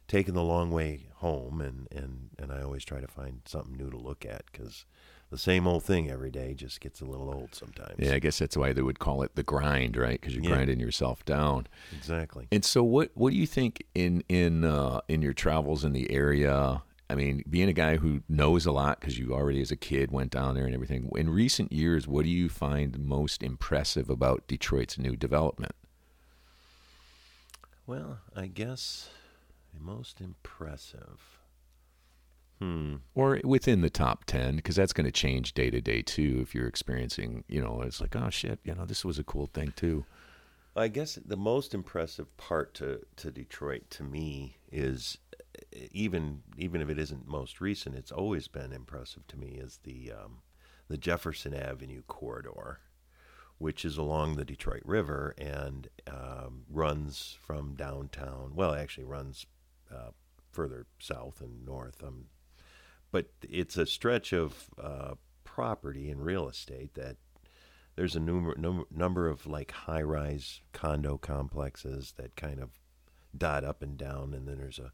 [SPEAKER 2] taken the long way home, and, and, and I always try to find something new to look at because the same old thing every day just gets a little old sometimes.
[SPEAKER 1] yeah i guess that's why they would call it the grind right because you're
[SPEAKER 2] Yeah.
[SPEAKER 1] grinding yourself down
[SPEAKER 2] exactly.
[SPEAKER 1] And so, what what do you think in in uh, in your travels in the area? I mean, being a guy who knows a lot because you already as a kid went down there and everything. In recent years, what do you find most impressive about Detroit's new development?
[SPEAKER 2] Well, I guess the most impressive. Hmm.
[SPEAKER 1] Or within the top ten, because that's going to change day to day too. If you're experiencing, you know, it's like, oh shit, you know, this was a cool thing too.
[SPEAKER 2] I guess the most impressive part to, to Detroit to me is uh, even even if it isn't most recent, it's always been impressive to me is the um, the Jefferson Avenue corridor, which is along the Detroit River and um, runs from downtown. Well, it actually runs uh, further south and north. Um, but it's a stretch of uh, property and real estate that there's a number, num- number of like high rise condo complexes that kind of dot up and down, and then there's a,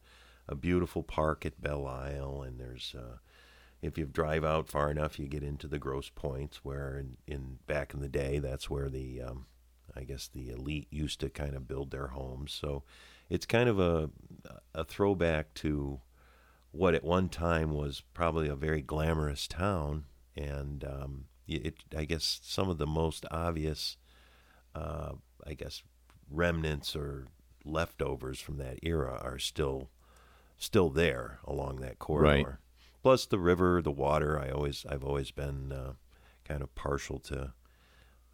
[SPEAKER 2] a beautiful park at Belle Isle, and there's uh, if you drive out far enough, you get into the Grosse Pointes, where in, in back in the day, that's where the um, I guess the elite used to kind of build their homes. So it's kind of a a throwback to what at one time was probably a very glamorous town, and um, it I guess some of the most obvious, uh, I guess, remnants or leftovers from that era are still still there along that corridor.
[SPEAKER 1] Right.
[SPEAKER 2] Plus the river, the water. I always I've always been uh, kind of partial to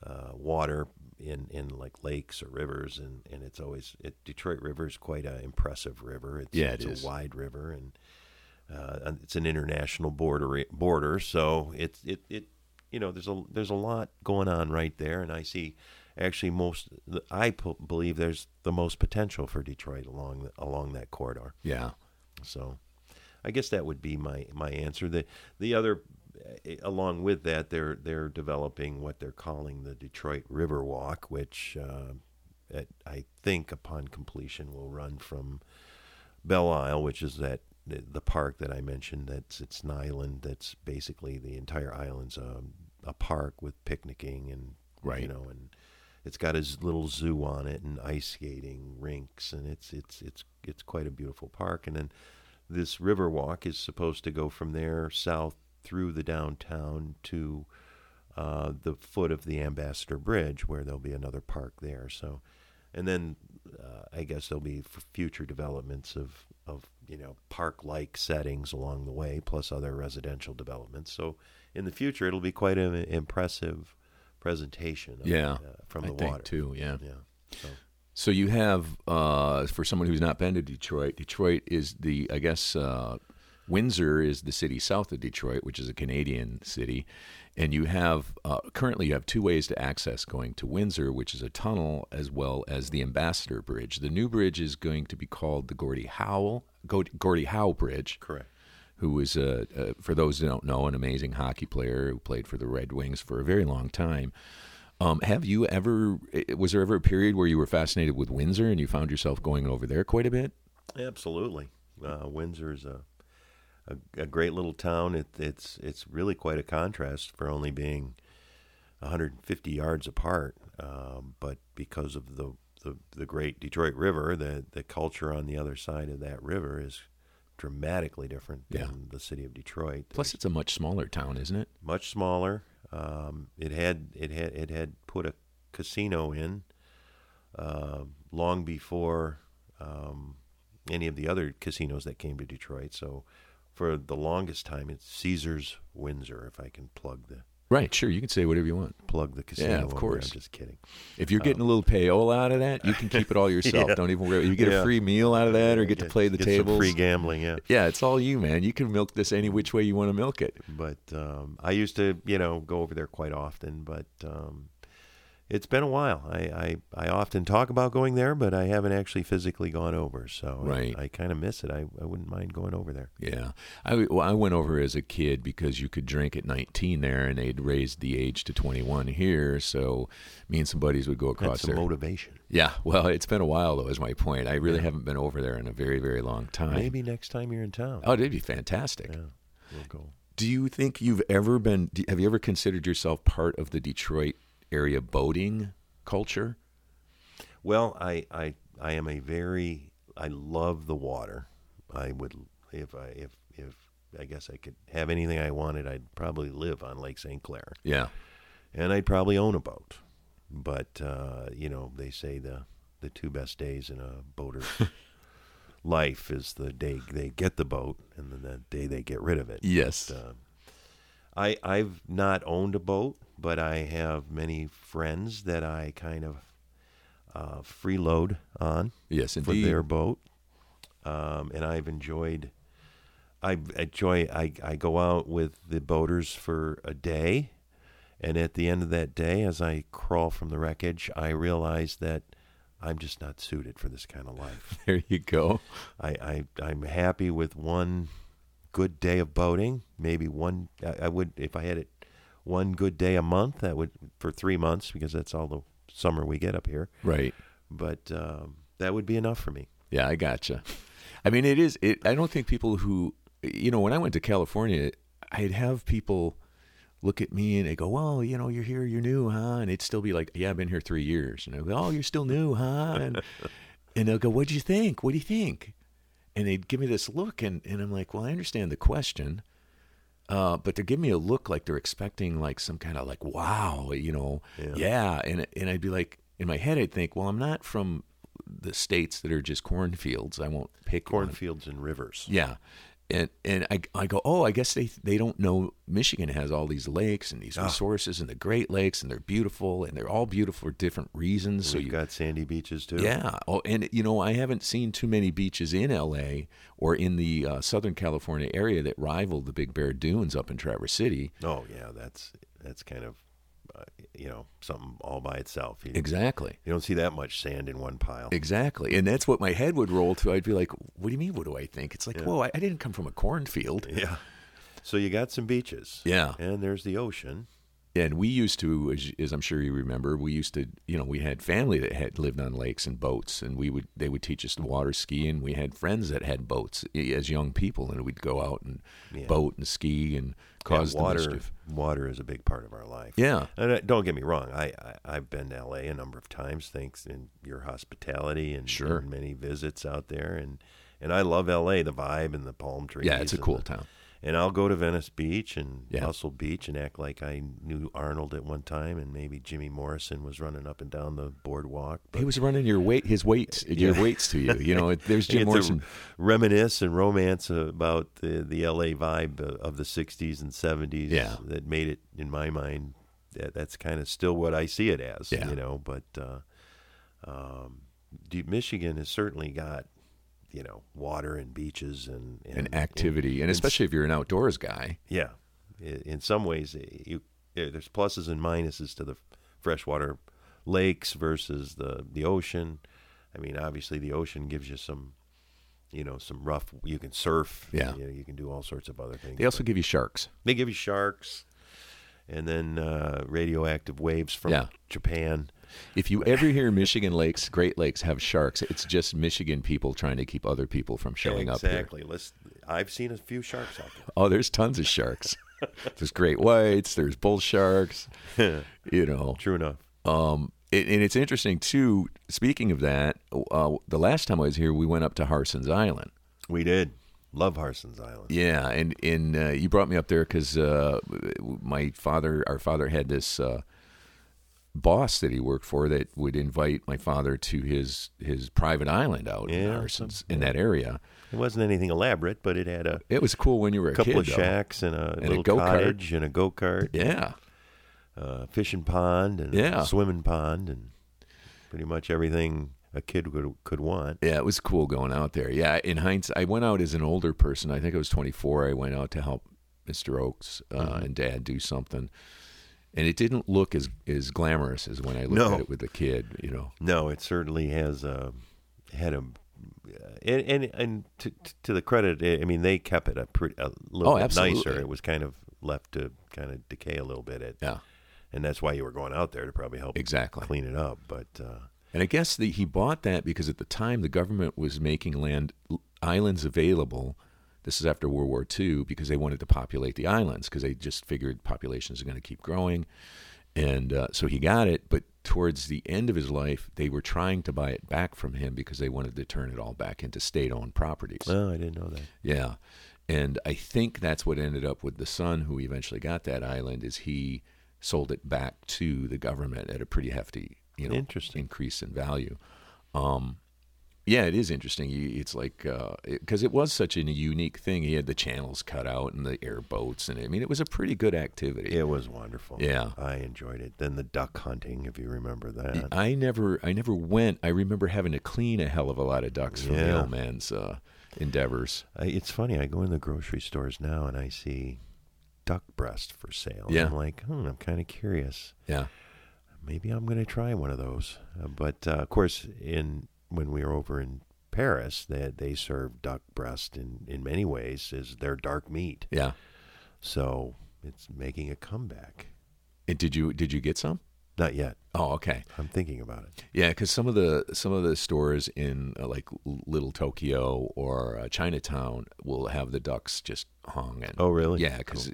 [SPEAKER 2] uh, water in, in like lakes or rivers, and, and it's always it, Detroit River is quite an impressive river. It's,
[SPEAKER 1] Yeah,
[SPEAKER 2] it's
[SPEAKER 1] it
[SPEAKER 2] a wide river, and uh, it's an international border border, so it's it, it you know there's a there's a lot going on right there, and I see actually most I p- believe there's the most potential for Detroit along the, along that corridor.
[SPEAKER 1] Yeah.
[SPEAKER 2] So, I guess that would be my my answer. The the other, eh, along with that, they're they're developing what they're calling the Detroit River Walk, which uh, at, I think upon completion will run from Belle Isle, which is that the, the park that I mentioned. That's it's an island. That's basically the entire island's a, a park with picnicking and
[SPEAKER 1] Right.
[SPEAKER 2] you know and. It's got a little zoo on it and ice skating rinks, and it's it's it's it's quite a beautiful park. And then this river walk is supposed to go from there south through the downtown to uh, the foot of the Ambassador Bridge, where there'll be another park there. So, and then uh, I guess there'll be f- future developments of of you know park-like settings along the way, plus other residential developments. So, in the future, it'll be quite an impressive presentation. Of,
[SPEAKER 1] Yeah.
[SPEAKER 2] uh, from
[SPEAKER 1] I
[SPEAKER 2] the
[SPEAKER 1] think
[SPEAKER 2] water
[SPEAKER 1] too. Yeah.
[SPEAKER 2] Yeah. So.
[SPEAKER 1] So you have, uh, for someone who's not been to Detroit, Detroit is the, I guess, uh, Windsor is the city south of Detroit, which is a Canadian city, and you have uh, currently you have two ways to access going to Windsor, which is a tunnel as well as the Ambassador Bridge. The new bridge is going to be called the Gordie Howe Gordie Howe Bridge
[SPEAKER 2] Correct.
[SPEAKER 1] who was, uh, uh, for those who don't know, an amazing hockey player who played for the Red Wings for a very long time. Um, have you ever? Was there ever a period where you were fascinated with Windsor and you found yourself going over there quite a bit?
[SPEAKER 2] Absolutely. Uh, Windsor's a, a a great little town. It, it's it's really quite a contrast for only being 150 yards apart. Um, but because of the, the the great Detroit River, the the culture on the other side of that river is dramatically different than the city of Detroit.
[SPEAKER 1] Plus, it's a much smaller town, isn't it?
[SPEAKER 2] much smaller. Um, it had it had it had put a casino in uh, long before um, any of the other casinos that came to Detroit. So for the longest time, it's Caesar's Windsor. If I can plug the
[SPEAKER 1] Right. Sure. You can say whatever you want.
[SPEAKER 2] plug the casino. Yeah, of
[SPEAKER 1] course.
[SPEAKER 2] I'm just kidding.
[SPEAKER 1] If you're getting a little payola out of that, you can keep it all yourself.
[SPEAKER 2] Yeah.
[SPEAKER 1] Don't even worry. You get a free meal out of that, or get to play the
[SPEAKER 2] get some
[SPEAKER 1] tables.
[SPEAKER 2] free gambling. Yeah.
[SPEAKER 1] yeah, it's all you, man. You can milk this any which way you want to milk it.
[SPEAKER 2] but um, I used to, you know, go over there quite often. But um, it's been a while. I, I, I often talk about going there, but I haven't actually physically gone over. So I-
[SPEAKER 1] Right.
[SPEAKER 2] I, kind of miss it. I, I wouldn't mind going over there.
[SPEAKER 1] Yeah, I well, I went over as a kid because you could drink at 19 there, and they'd raised the age to 21 here. So me and some buddies would go across
[SPEAKER 2] That's
[SPEAKER 1] there.
[SPEAKER 2] motivation.
[SPEAKER 1] yeah, well, it's been a while though. Is my point. I really haven't been over there in a very very long time.
[SPEAKER 2] Maybe next time you're in town.
[SPEAKER 1] Oh, it'd be fantastic.
[SPEAKER 2] Yeah, we'll go.
[SPEAKER 1] Do you think you've ever been? Have you ever considered yourself part of the Detroit area boating culture?
[SPEAKER 2] Well, I, I, I am a very, I love the water. I would, if I, if, if I guess I could have anything I wanted, I'd probably live on Lake St. Clair.
[SPEAKER 1] Yeah,
[SPEAKER 2] and I'd probably own a boat. But uh, you know, they say the the two best days in a boater's life is the day they get the boat and then the day they get rid of it.
[SPEAKER 1] yes,
[SPEAKER 2] Uh, I I've not owned a boat, but I have many friends that I kind of uh, freeload on
[SPEAKER 1] yes,
[SPEAKER 2] for their boat, um, and I've enjoyed. I enjoy. I I go out with the boaters for a day, and at the end of that day, as I crawl from the wreckage, I realize that I'm just not suited for this kind of life.
[SPEAKER 1] there you go.
[SPEAKER 2] I, I I'm happy with one good day of boating. Maybe one. I, I would if I had it one good day a month. That would for three months because that's all the summer we get up here.
[SPEAKER 1] Right.
[SPEAKER 2] But um, that would be enough for me.
[SPEAKER 1] Yeah, I gotcha. I mean, it is. It, I don't think people who, you know, when I went to California, I'd have people look at me and they go, "Well, you know, you're here, you're new, huh?" And it'd still be like, "Yeah, I've been here three years." And I go, "Oh, you're still new, huh?" And and they'll go, "What'd you think? What do you think?" And they'd give me this look, and and I'm like, "Well, I understand the question." Uh, but they're giving me a look like they're expecting like some kind of like wow, you know,
[SPEAKER 2] Yeah.
[SPEAKER 1] yeah. And and I'd be like, in my head, I'd think, well, I'm not from the states that are just cornfields. I won't pick.
[SPEAKER 2] Cornfields and rivers.
[SPEAKER 1] Yeah. And and I, I go, oh, I guess they they don't know Michigan has all these lakes and these
[SPEAKER 2] Ah.
[SPEAKER 1] resources and the Great Lakes and they're beautiful and they're all beautiful for different reasons. So
[SPEAKER 2] We've
[SPEAKER 1] you
[SPEAKER 2] got sandy beaches too.
[SPEAKER 1] yeah. Oh, and you know, I haven't seen too many beaches in LA or in the uh, Southern California area that rival the Big Bear Dunes up in Traverse City.
[SPEAKER 2] Oh yeah, that's that's kind of you know something all by itself. You,
[SPEAKER 1] Exactly.
[SPEAKER 2] you don't see that much sand in one pile.
[SPEAKER 1] Exactly. And that's what my head would roll to. I'd be like, what do you mean? What do I think? It's like,
[SPEAKER 2] Yeah.
[SPEAKER 1] whoa, I, I didn't come from a cornfield.
[SPEAKER 2] Yeah. So you got some beaches.
[SPEAKER 1] Yeah.
[SPEAKER 2] And there's the ocean.
[SPEAKER 1] And we used to, as, as I'm sure you remember, we used to, you know, we had family that had lived on lakes and boats, and we would, they would teach us to water ski, and we had friends that had boats as young people, and we'd go out and
[SPEAKER 2] Yeah.
[SPEAKER 1] boat and ski and cause
[SPEAKER 2] yeah,
[SPEAKER 1] the
[SPEAKER 2] water.
[SPEAKER 1] mischief.
[SPEAKER 2] Water is a big part of our life.
[SPEAKER 1] Yeah,
[SPEAKER 2] And uh, don't get me wrong, I, I I've been to L.A. a number of times, thanks in your hospitality and,
[SPEAKER 1] Sure.
[SPEAKER 2] and many visits out there, and and I love L.A. The vibe and the palm trees.
[SPEAKER 1] yeah, it's a cool
[SPEAKER 2] the-
[SPEAKER 1] town.
[SPEAKER 2] And I'll go to Venice Beach and
[SPEAKER 1] Yeah.
[SPEAKER 2] Muscle Beach and act like I knew Arnold at one time, and maybe Jimmy Morrison was running up and down the boardwalk.
[SPEAKER 1] He was running your weight, his weights, your weights to you. You know, there's Jim Morrison.
[SPEAKER 2] reminisce and romance about the the LA vibe of the '60s and '70s.
[SPEAKER 1] Yeah.
[SPEAKER 2] that made it in my mind. That, that's kind of still what I see it as.
[SPEAKER 1] Yeah.
[SPEAKER 2] you know. But uh, um, Deep Michigan has certainly got you know water and beaches and
[SPEAKER 1] and activity, and
[SPEAKER 2] it's-
[SPEAKER 1] especially if you're an outdoors guy.
[SPEAKER 2] yeah, in some ways, eh, you there's pluses and minuses to the freshwater lakes versus the the ocean. I mean, obviously, the ocean gives you some, you know, some rough. You can surf.
[SPEAKER 1] Yeah.
[SPEAKER 2] you, know, you can do all sorts of other things.
[SPEAKER 1] They also give you sharks.
[SPEAKER 2] they give you sharks, and then uh, radioactive waves from
[SPEAKER 1] Yeah.
[SPEAKER 2] Japan.
[SPEAKER 1] If you ever hear Michigan lakes, Great Lakes have sharks, it's just Michigan people trying to keep other people from showing up
[SPEAKER 2] exactly. Let's. I've seen a few sharks out
[SPEAKER 1] Oh, there's tons of sharks. there's great whites. There's bull sharks. You know,
[SPEAKER 2] True enough.
[SPEAKER 1] um, it, and it's interesting too. Speaking of that, uh, the last time I was here, we went up to Harsens Island.
[SPEAKER 2] We did love Harsens Island.
[SPEAKER 1] Yeah, and and uh, you brought me up there because uh, my father, our father, had this uh, boss that he worked for that would invite my father to his his private island out in
[SPEAKER 2] Yeah,
[SPEAKER 1] Harsens in that area.
[SPEAKER 2] It wasn't anything elaborate, but it had a
[SPEAKER 1] It was cool when you were a
[SPEAKER 2] couple
[SPEAKER 1] kid.
[SPEAKER 2] of
[SPEAKER 1] though.
[SPEAKER 2] shacks and a
[SPEAKER 1] And a
[SPEAKER 2] little
[SPEAKER 1] go-kart.
[SPEAKER 2] cottage and a go kart,
[SPEAKER 1] Yeah,
[SPEAKER 2] uh, fishing pond and
[SPEAKER 1] Yeah.
[SPEAKER 2] a swimming pond, and pretty much everything a kid could could want.
[SPEAKER 1] Yeah, it was cool going out there. Yeah, in hindsight, I went out as an older person. I think I was 24. I went out to help Mr. Oaks uh,
[SPEAKER 2] Mm-hmm.
[SPEAKER 1] and Dad do something, and it didn't look as as glamorous as when I looked
[SPEAKER 2] No.
[SPEAKER 1] at it with the kid. You know,
[SPEAKER 2] No, it certainly has uh, had a. And and, and to, to the credit, I mean, they kept it a, pretty, a little
[SPEAKER 1] Oh,
[SPEAKER 2] bit
[SPEAKER 1] absolutely.
[SPEAKER 2] nicer. It was kind of left to kind of decay a little bit. At,
[SPEAKER 1] yeah,
[SPEAKER 2] and that's why you were going out there to probably help
[SPEAKER 1] exactly.
[SPEAKER 2] clean it up. But uh,
[SPEAKER 1] And I guess the, he bought that because at the time the government was making land islands available. This is after World War II because they wanted to populate the islands because they just figured populations are going to keep growing, and uh, so he got it. But towards the end of his life, they were trying to buy it back from him because they wanted to turn it all back into state-owned properties.
[SPEAKER 2] oh, I didn't know that.
[SPEAKER 1] Yeah. And I think that's what ended up with the son who eventually got that island is he sold it back to the government at a pretty hefty, you know, increase in value. Um, yeah, it is interesting. It's like because it was such a unique thing. He had the channels cut out and the airboats, and I mean, it was a pretty good activity.
[SPEAKER 2] It was wonderful.
[SPEAKER 1] Yeah.
[SPEAKER 2] I enjoyed it. Then the duck hunting, if you remember that.
[SPEAKER 1] I never, I never went. I remember having to clean a hell of a lot of ducks from the old man's uh, endeavors.
[SPEAKER 2] I, it's funny. I go in the grocery stores now and I see duck breast for sale.
[SPEAKER 1] Yeah.
[SPEAKER 2] I'm like, hmm, I'm kind of curious.
[SPEAKER 1] Yeah,
[SPEAKER 2] Maybe I'm going to try one of those. Uh, but uh, of course, in when we were over in Paris, they they serve duck breast in in many ways as their dark meat.
[SPEAKER 1] yeah.
[SPEAKER 2] So it's making a comeback.
[SPEAKER 1] And did you did you get some?
[SPEAKER 2] Not yet.
[SPEAKER 1] Oh, okay.
[SPEAKER 2] I'm thinking about it.
[SPEAKER 1] Yeah, because some of the some of the stores in uh, like Little Tokyo or uh, Chinatown will have the ducks just hung. And,
[SPEAKER 2] Oh, really?
[SPEAKER 1] Yeah, because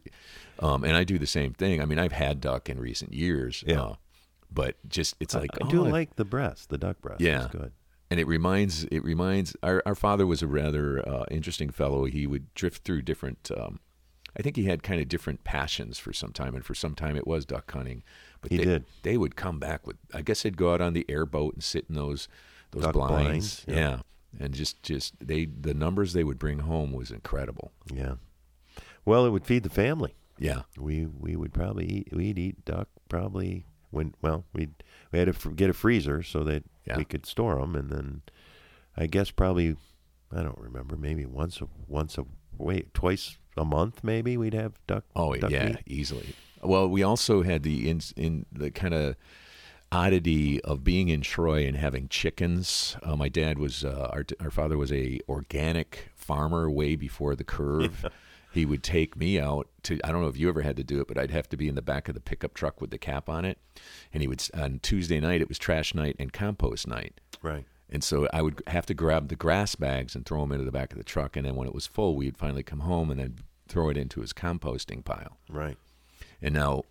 [SPEAKER 1] um, and I do the same thing. I mean, I've had duck in recent years.
[SPEAKER 2] Yeah.
[SPEAKER 1] uh, but just it's like
[SPEAKER 2] I do
[SPEAKER 1] oh,
[SPEAKER 2] like the breast, the duck breast.
[SPEAKER 1] Yeah.
[SPEAKER 2] It's good.
[SPEAKER 1] And it reminds it reminds our our father was a rather uh, interesting fellow. He would drift through different. Um, I think he had kind of different passions for some time, and for some time it was duck hunting. But
[SPEAKER 2] He
[SPEAKER 1] they,
[SPEAKER 2] did.
[SPEAKER 1] They would come back with. I guess they'd go out on the airboat and sit in those those
[SPEAKER 2] Duck
[SPEAKER 1] blinds.
[SPEAKER 2] blinds,
[SPEAKER 1] yeah.
[SPEAKER 2] yeah.
[SPEAKER 1] and just just they the numbers they would bring home was incredible.
[SPEAKER 2] Yeah. Well, it would feed the family.
[SPEAKER 1] Yeah,
[SPEAKER 2] We we would probably eat we'd eat duck probably when well we'd we had to get a freezer so that
[SPEAKER 1] Yeah.
[SPEAKER 2] we could store them and then I guess probably I don't remember maybe once a once a wait twice a month maybe we'd have duck.
[SPEAKER 1] Oh
[SPEAKER 2] duck
[SPEAKER 1] yeah,
[SPEAKER 2] meat.
[SPEAKER 1] easily. Well, we also had the in, in the kind of oddity of being in Troy and having chickens. Uh, my dad was uh, our our father was a organic farmer way before the curve. He would take me out to I don't know if you ever had to do it, but I'd have to be in the back of the pickup truck with the cap on it. And he would on Tuesday night it was trash night and compost night.
[SPEAKER 2] Right.
[SPEAKER 1] And so I would have to grab the grass bags and throw them into the back of the truck. And then when it was full, we'd finally come home and then throw it into his composting pile.
[SPEAKER 2] Right.
[SPEAKER 1] And now,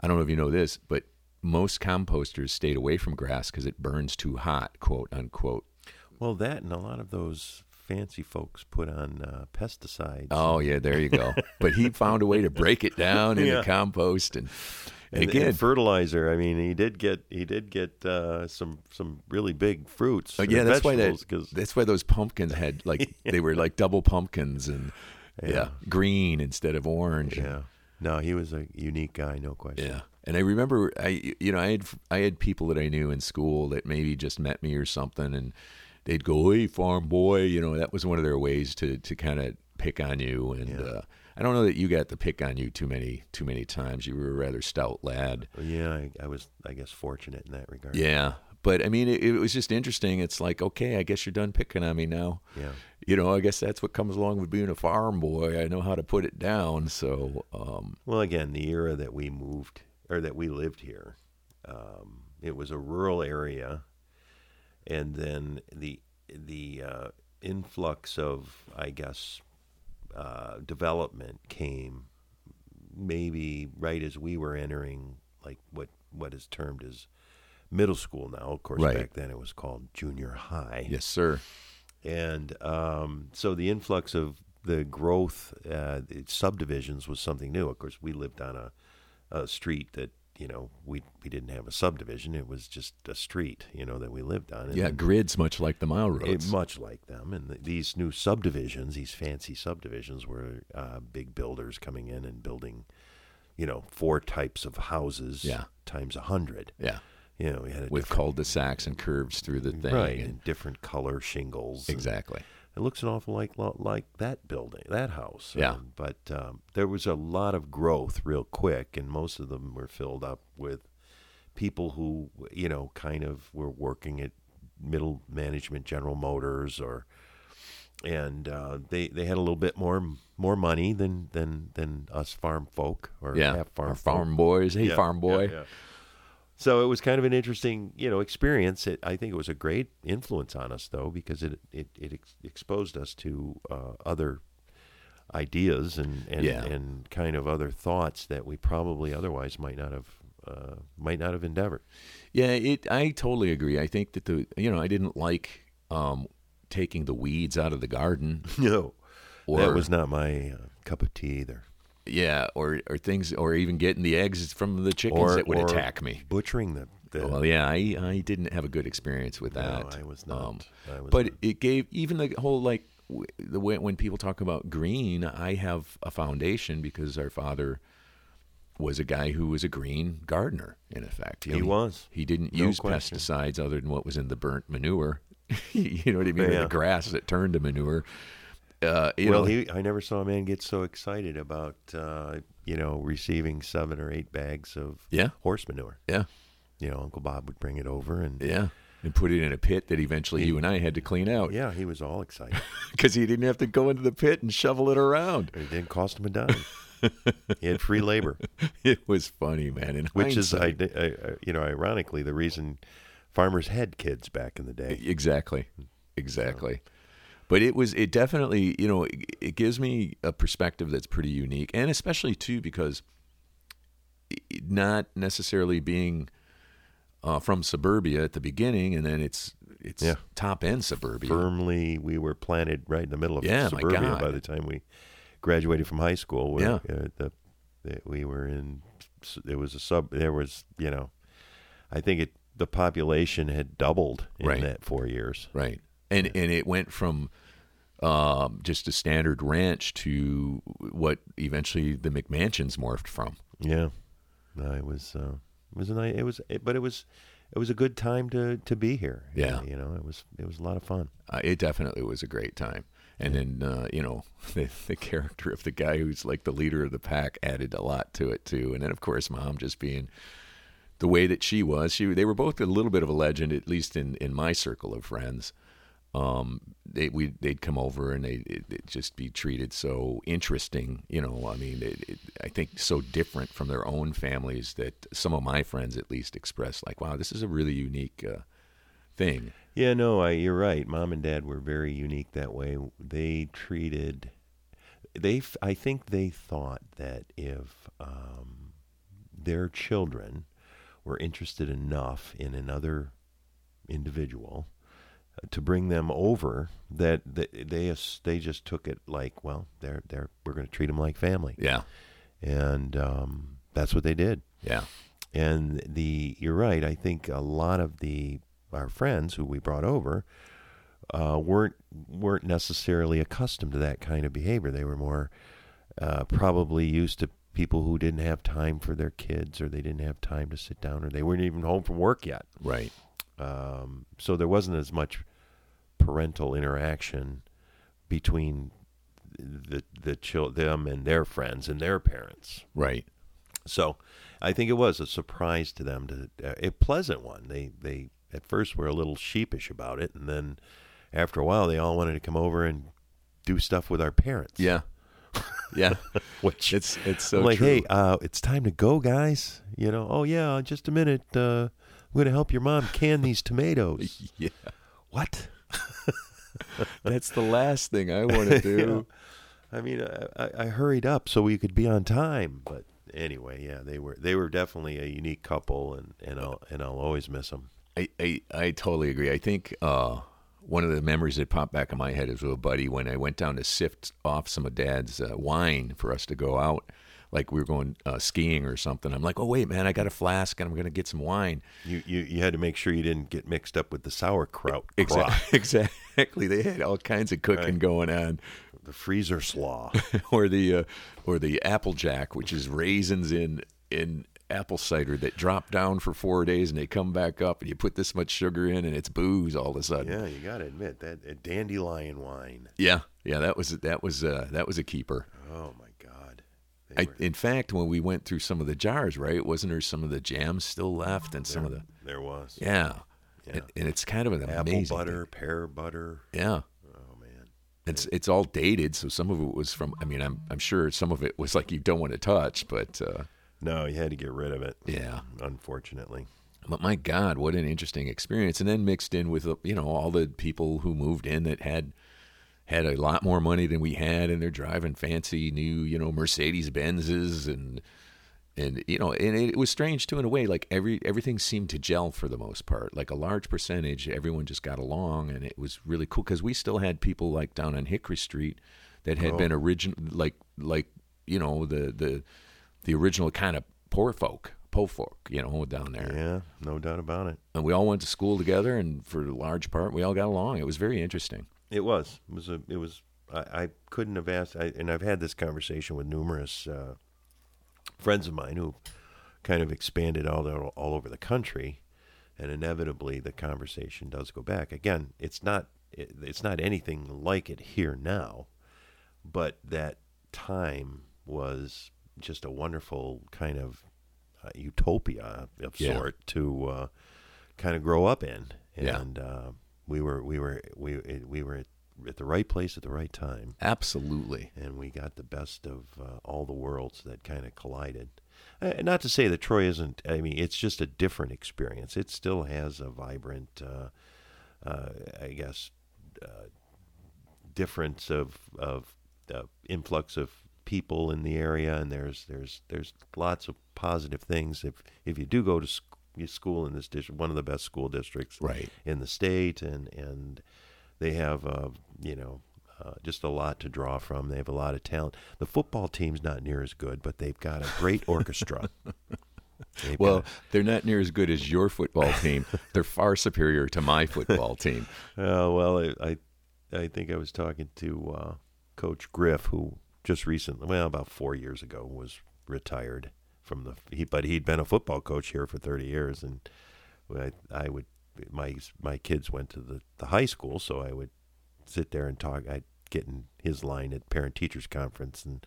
[SPEAKER 1] I don't know if you know this, but most composters stayed away from grass because it burns too hot, quote unquote.
[SPEAKER 2] Well, that and a lot of those fancy folks put on uh, pesticides.
[SPEAKER 1] Oh yeah, there you go. but he found a way to break it down into
[SPEAKER 2] Yeah.
[SPEAKER 1] compost, and, and
[SPEAKER 2] and,
[SPEAKER 1] again,
[SPEAKER 2] and fertilizer. I mean, he did get he did get uh, some some really big fruits.
[SPEAKER 1] oh, yeah, that's why that,
[SPEAKER 2] 'cause-
[SPEAKER 1] that's why those pumpkins had like they were like double pumpkins and yeah,
[SPEAKER 2] Yeah.
[SPEAKER 1] green instead of orange.
[SPEAKER 2] yeah. No, he was a unique guy, no question.
[SPEAKER 1] Yeah. And I remember I you know I had I had people that I knew in school that maybe just met me or something and they'd go, "Hey farm boy," you know, that was one of their ways to to kind of pick on you and
[SPEAKER 2] Yeah.
[SPEAKER 1] uh I don't know that you got the pick on you too many too many times. You were a rather stout lad.
[SPEAKER 2] Yeah, I, I was, I guess, fortunate in that regard.
[SPEAKER 1] Yeah. But I mean, it, it was just interesting. It's like, okay, I guess you're done picking on me now.
[SPEAKER 2] Yeah.
[SPEAKER 1] You know, I guess that's what comes along with being a farm boy. I know how to put it down. So, um,
[SPEAKER 2] Well, again, the era that we moved or that we lived here, um, it was a rural area, and then the the uh, influx of, I guess, uh, development came maybe right as we were entering like what what is termed as middle school now. Of course,
[SPEAKER 1] Right.
[SPEAKER 2] back then it was called junior high.
[SPEAKER 1] yes, sir.
[SPEAKER 2] and um, so the influx of the growth uh, the subdivisions was something new. Of course, we lived on a, a street that you know we we didn't have a subdivision; it was just a street, you know, that we lived on. And
[SPEAKER 1] Yeah, grids much like the mile
[SPEAKER 2] it,
[SPEAKER 1] roads.
[SPEAKER 2] much like them. And th these new subdivisions, these fancy subdivisions, were uh, big builders coming in and building, you know, four types of houses
[SPEAKER 1] Yeah.
[SPEAKER 2] times a hundred.
[SPEAKER 1] yeah.
[SPEAKER 2] You know, we had a
[SPEAKER 1] With cul-de-sacs and curves through the thing.
[SPEAKER 2] right
[SPEAKER 1] and-
[SPEAKER 2] and different color shingles. and-
[SPEAKER 1] exactly.
[SPEAKER 2] It looks an awful like lot like that building, that house.
[SPEAKER 1] Yeah.
[SPEAKER 2] Um, but um, there was a lot of growth real quick, and most of them were filled up with people who, you know, kind of were working at middle management, General Motors, or and uh, they they had a little bit more more money than than than us farm folk or
[SPEAKER 1] Yeah.
[SPEAKER 2] half farm
[SPEAKER 1] farm boys. Hey,
[SPEAKER 2] Yeah,
[SPEAKER 1] farm boy.
[SPEAKER 2] yeah. So it was kind of an interesting, you know, experience. It, I think it was a great influence on us, though, because it it, it ex- exposed us to uh, other ideas and and,
[SPEAKER 1] Yeah.
[SPEAKER 2] and kind of other thoughts that we probably otherwise might not have uh, might not have endeavored.
[SPEAKER 1] Yeah, it. I totally agree. I think that the you know I didn't like um, taking the weeds out of the garden.
[SPEAKER 2] No,
[SPEAKER 1] Or,
[SPEAKER 2] that was not my uh, cup of tea either.
[SPEAKER 1] Yeah, or or things, or even getting the eggs from the chickens
[SPEAKER 2] Or
[SPEAKER 1] that would attack me.
[SPEAKER 2] butchering the. the
[SPEAKER 1] Well, yeah, I I didn't have a good experience with
[SPEAKER 2] no,
[SPEAKER 1] that.
[SPEAKER 2] I was not.
[SPEAKER 1] Um,
[SPEAKER 2] I was
[SPEAKER 1] but
[SPEAKER 2] not.
[SPEAKER 1] it gave even the whole like w- the way when people talk about green, I have a foundation because our father was a guy who was a green gardener in effect. You
[SPEAKER 2] He was.
[SPEAKER 1] He didn't
[SPEAKER 2] No
[SPEAKER 1] use
[SPEAKER 2] question.
[SPEAKER 1] pesticides other than what was in the burnt manure. you know what I mean?
[SPEAKER 2] Yeah.
[SPEAKER 1] The grass that turned to manure. Uh, you
[SPEAKER 2] well,
[SPEAKER 1] know,
[SPEAKER 2] he, I never saw a man get so excited about, uh, you know, receiving seven or eight bags of
[SPEAKER 1] Yeah.
[SPEAKER 2] horse manure.
[SPEAKER 1] yeah,
[SPEAKER 2] You know, Uncle Bob would bring it over, and
[SPEAKER 1] yeah. and put it in a pit that eventually you and I had to clean out
[SPEAKER 2] Yeah, he was all excited.
[SPEAKER 1] because he didn't have to go into the pit and shovel it around.
[SPEAKER 2] it didn't cost him a dime. he had free labor,
[SPEAKER 1] It was funny, man. In
[SPEAKER 2] which is, I. I, you know, ironically, the reason farmers had kids back in the day.
[SPEAKER 1] exactly, exactly. But it was it definitely you know it, it gives me a perspective that's pretty unique, and especially too because not necessarily being uh, from suburbia at the beginning, and then it's it's
[SPEAKER 2] Yeah.
[SPEAKER 1] top end suburbia.
[SPEAKER 2] Firmly, we were planted right in the middle of
[SPEAKER 1] Yeah,
[SPEAKER 2] suburbia by the time we graduated from high school. We-
[SPEAKER 1] Yeah.
[SPEAKER 2] uh, the, the, we were in. It was a sub. There was, you know, I think it. The population had doubled in
[SPEAKER 1] Right.
[SPEAKER 2] that four years.
[SPEAKER 1] Right. And and it went from um, just a standard ranch to what eventually the McMansions morphed from.
[SPEAKER 2] Yeah, no, it was. Uh, it was a nice. It was, it, but it was. It was a good time to to be here.
[SPEAKER 1] Yeah.
[SPEAKER 2] you know, it was. It was a lot of fun.
[SPEAKER 1] Uh, it definitely was a great time. And then uh, you know the, the character of the guy who's like the leader of the pack added a lot to it too. And then of course mom just being the way that she was. She they were both a little bit of a legend, at least in in my circle of friends. Um, they we they'd come over and they it'd just be treated so interesting. You know, I mean, it, it, I think so different from their own families that some of my friends at least expressed like, "Wow, this is a really unique uh, thing."
[SPEAKER 2] Yeah, no, I, you're right. Mom and dad were very unique that way. They treated, they, I think they thought that if um, their children were interested enough in another individual to bring them over, that, that they they just took it like, well, they're they're we're going to treat them like family,
[SPEAKER 1] Yeah,
[SPEAKER 2] and um, that's what they did.
[SPEAKER 1] yeah,
[SPEAKER 2] And the you're right. I think a lot of the our friends who we brought over uh, weren't weren't necessarily accustomed to that kind of behavior. They were more uh, probably used to people who didn't have time for their kids, or they didn't have time to sit down, or they weren't even home from work yet.
[SPEAKER 1] right.
[SPEAKER 2] Um, so there wasn't as much parental interaction between the the chil- them and their friends and their parents.
[SPEAKER 1] Right.
[SPEAKER 2] So I think it was a surprise to them, to, uh, a pleasant one. They they at first were a little sheepish about it, and then after a while, they all wanted to come over and do stuff with our parents.
[SPEAKER 1] Yeah. Yeah.
[SPEAKER 2] which
[SPEAKER 1] It's it's so
[SPEAKER 2] I'm like,
[SPEAKER 1] true.
[SPEAKER 2] hey, uh, it's time to go, guys. You know, oh yeah, just a minute. Uh, I'm gonna help your mom can these tomatoes.
[SPEAKER 1] yeah.
[SPEAKER 2] what?
[SPEAKER 1] That's the last thing I want to do.
[SPEAKER 2] I mean, I, I, I hurried up so we could be on time, but anyway, yeah, they were they were definitely a unique couple, and and I'll and I'll always miss them.
[SPEAKER 1] I, I, I totally agree. I think uh, one of the memories that popped back in my head is with a buddy when I went down to sift off some of Dad's uh, wine for us to go out. Like we were going uh, skiing or something. I'm like, oh wait, man, I got a flask and I'm gonna get some wine.
[SPEAKER 2] You, you you had to make sure you didn't get mixed up with the sauerkraut,
[SPEAKER 1] Exactly. Exactly. They had all kinds of cooking
[SPEAKER 2] Right.
[SPEAKER 1] going on.
[SPEAKER 2] the freezer slaw.
[SPEAKER 1] or the uh, or the applejack, which is raisins in in apple cider that drop down for four days and they come back up, and you put this much sugar in, and it's booze all of a sudden.
[SPEAKER 2] yeah, you got to admit that dandelion wine.
[SPEAKER 1] yeah, yeah, that was that was uh, that was a keeper.
[SPEAKER 2] Oh my God. They
[SPEAKER 1] I,
[SPEAKER 2] were-
[SPEAKER 1] in fact, when we went through some of the jars, right, wasn't there some of the jams still left, and some of the
[SPEAKER 2] there was
[SPEAKER 1] yeah,
[SPEAKER 2] Yeah.
[SPEAKER 1] And, and it's kind of an
[SPEAKER 2] apple
[SPEAKER 1] amazing
[SPEAKER 2] butter, pear butter.
[SPEAKER 1] Yeah.
[SPEAKER 2] Oh man.
[SPEAKER 1] It's it's all dated, so some of it was from. I mean, I'm I'm sure some of it was like you don't want to touch, but uh,
[SPEAKER 2] No, you had to get rid of it.
[SPEAKER 1] yeah.
[SPEAKER 2] Unfortunately.
[SPEAKER 1] But my God, what an interesting experience! And then mixed in with uh, you know all the people who moved in that had had a lot more money than we had, and they're driving fancy new you know Mercedes Benzes and and you know and it was strange too in a way. Like every everything seemed to gel for the most part. Like a large percentage, everyone just got along, and it was really cool because we still had people like down on Hickory Street that had
[SPEAKER 2] Oh.
[SPEAKER 1] been original, like like you know the the the original kind of poor folk, po folk, you know, down there
[SPEAKER 2] Yeah, no doubt about it.
[SPEAKER 1] and we all went to school together and for the large part we all got along it was very interesting
[SPEAKER 2] It was. It was a. It was. I, I couldn't have asked. I, and I've had this conversation with numerous uh, friends of mine who kind of expanded all all, all over the country, and inevitably the conversation does go back. Again, it's not. It, it's not anything like it here now, but that time was just a wonderful kind of uh, utopia of
[SPEAKER 1] Yeah.
[SPEAKER 2] sort to uh, kind of grow up in,
[SPEAKER 1] Yeah.
[SPEAKER 2] and uh, we were we were we we were at, at the right place at the right time,
[SPEAKER 1] Absolutely.
[SPEAKER 2] and we got the best of uh, all the worlds that kind of collided. Uh, not to say that Troy isn't. I mean, it's just a different experience. It still has a vibrant, uh, uh, I guess, uh, difference of of uh, influx of people in the area, and there's there's there's lots of positive things. If if you do go to school in this district, one of the best school districts
[SPEAKER 1] Right.
[SPEAKER 2] in the state, and and they have uh, you know uh, just a lot to draw from. They have a lot of talent. The football team's not near as good, but they've got a great orchestra. They've
[SPEAKER 1] Well,
[SPEAKER 2] got
[SPEAKER 1] they're not near as good as your football team. they're far superior to my football team.
[SPEAKER 2] Uh, well, I, I I think I was talking to uh, Coach Griff, who just recently, well, about four years ago, was retired from the. He, but he'd been a football coach here for thirty years, and I, I would my my kids went to the, the high school, so I would sit there and talk. I'd get in his line at parent teachers conference and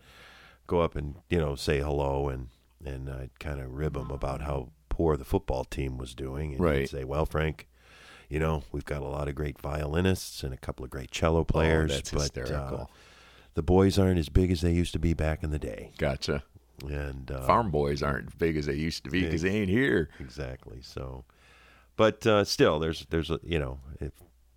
[SPEAKER 2] go up and you know say hello and and I'd kind of rib him about how poor the football team was doing, and
[SPEAKER 1] Right.
[SPEAKER 2] he'd say, "Well, Frank." you know, we've got a lot of great violinists and a couple of great cello players,
[SPEAKER 1] oh,
[SPEAKER 2] but uh, the boys aren't as big as they used to be back in the day.
[SPEAKER 1] gotcha.
[SPEAKER 2] And uh,
[SPEAKER 1] Farm boys aren't as big as they used to be because they ain't here.
[SPEAKER 2] exactly. So, but uh, still, there's there's a you know if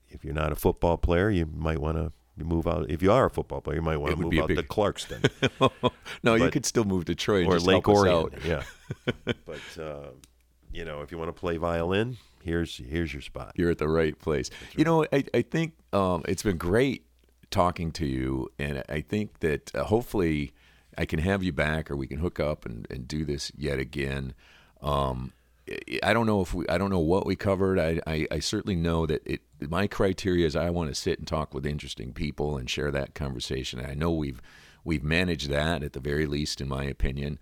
[SPEAKER 2] if you're not a football player, you might want to move out. If you are a football player, you might want
[SPEAKER 1] It
[SPEAKER 2] to move out
[SPEAKER 1] big-
[SPEAKER 2] to Clarkston
[SPEAKER 1] no, you could still move to Troy
[SPEAKER 2] or
[SPEAKER 1] just
[SPEAKER 2] Lake Orion.
[SPEAKER 1] out.
[SPEAKER 2] Yeah, but uh, you know, if you want to play violin, here's here's your spot.
[SPEAKER 1] You're at the right place. You know, I, I think um, it's been great talking to you, and I think that uh, hopefully I can have you back, or we can hook up and, and do this yet again. Um, I- don't know if we, I don't know what we covered. I, I, I certainly know that it. My criteria is I want to sit and talk with interesting people and share that conversation. And I know we've we've managed that at the very least, in my opinion.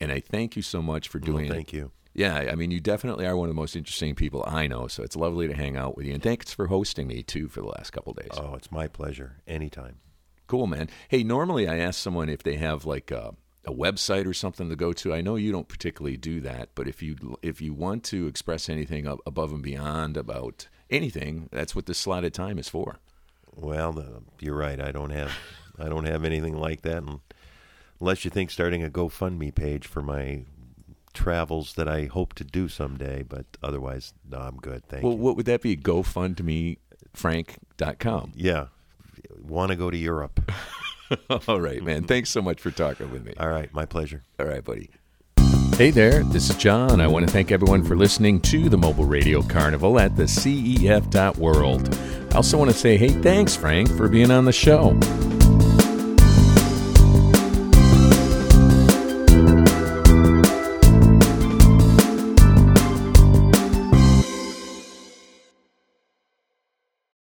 [SPEAKER 1] And I thank you so much for doing it.
[SPEAKER 2] Thank you.
[SPEAKER 1] Yeah, I mean, you definitely are one of the most interesting people I know. So it's lovely to hang out with you, and thanks for hosting me too for the last couple days.
[SPEAKER 2] Oh, it's my pleasure. Anytime.
[SPEAKER 1] Cool, man. Hey, normally I ask someone if they have like a, a website or something to go to. I know you don't particularly do that, but if you if you want to express anything above and beyond about anything, that's what this slotted time is for.
[SPEAKER 2] Well, you're right. I don't have I don't have anything like that, and unless you think starting a GoFundMe page for my travels that I hope to do someday. But otherwise, no, I'm good. Thank
[SPEAKER 1] Well,
[SPEAKER 2] you.
[SPEAKER 1] Well, what would that be? GoFundMeFrank.com.
[SPEAKER 2] Yeah, want to go to Europe?
[SPEAKER 1] All right, man. Thanks so much for talking with me.
[SPEAKER 2] All right, my pleasure.
[SPEAKER 1] All right, buddy. Hey there, this is John. I want to thank everyone for listening to the Mobile Radio Carnival at the CEF.world. I also want to say, hey, thanks, Frank, for being on the show.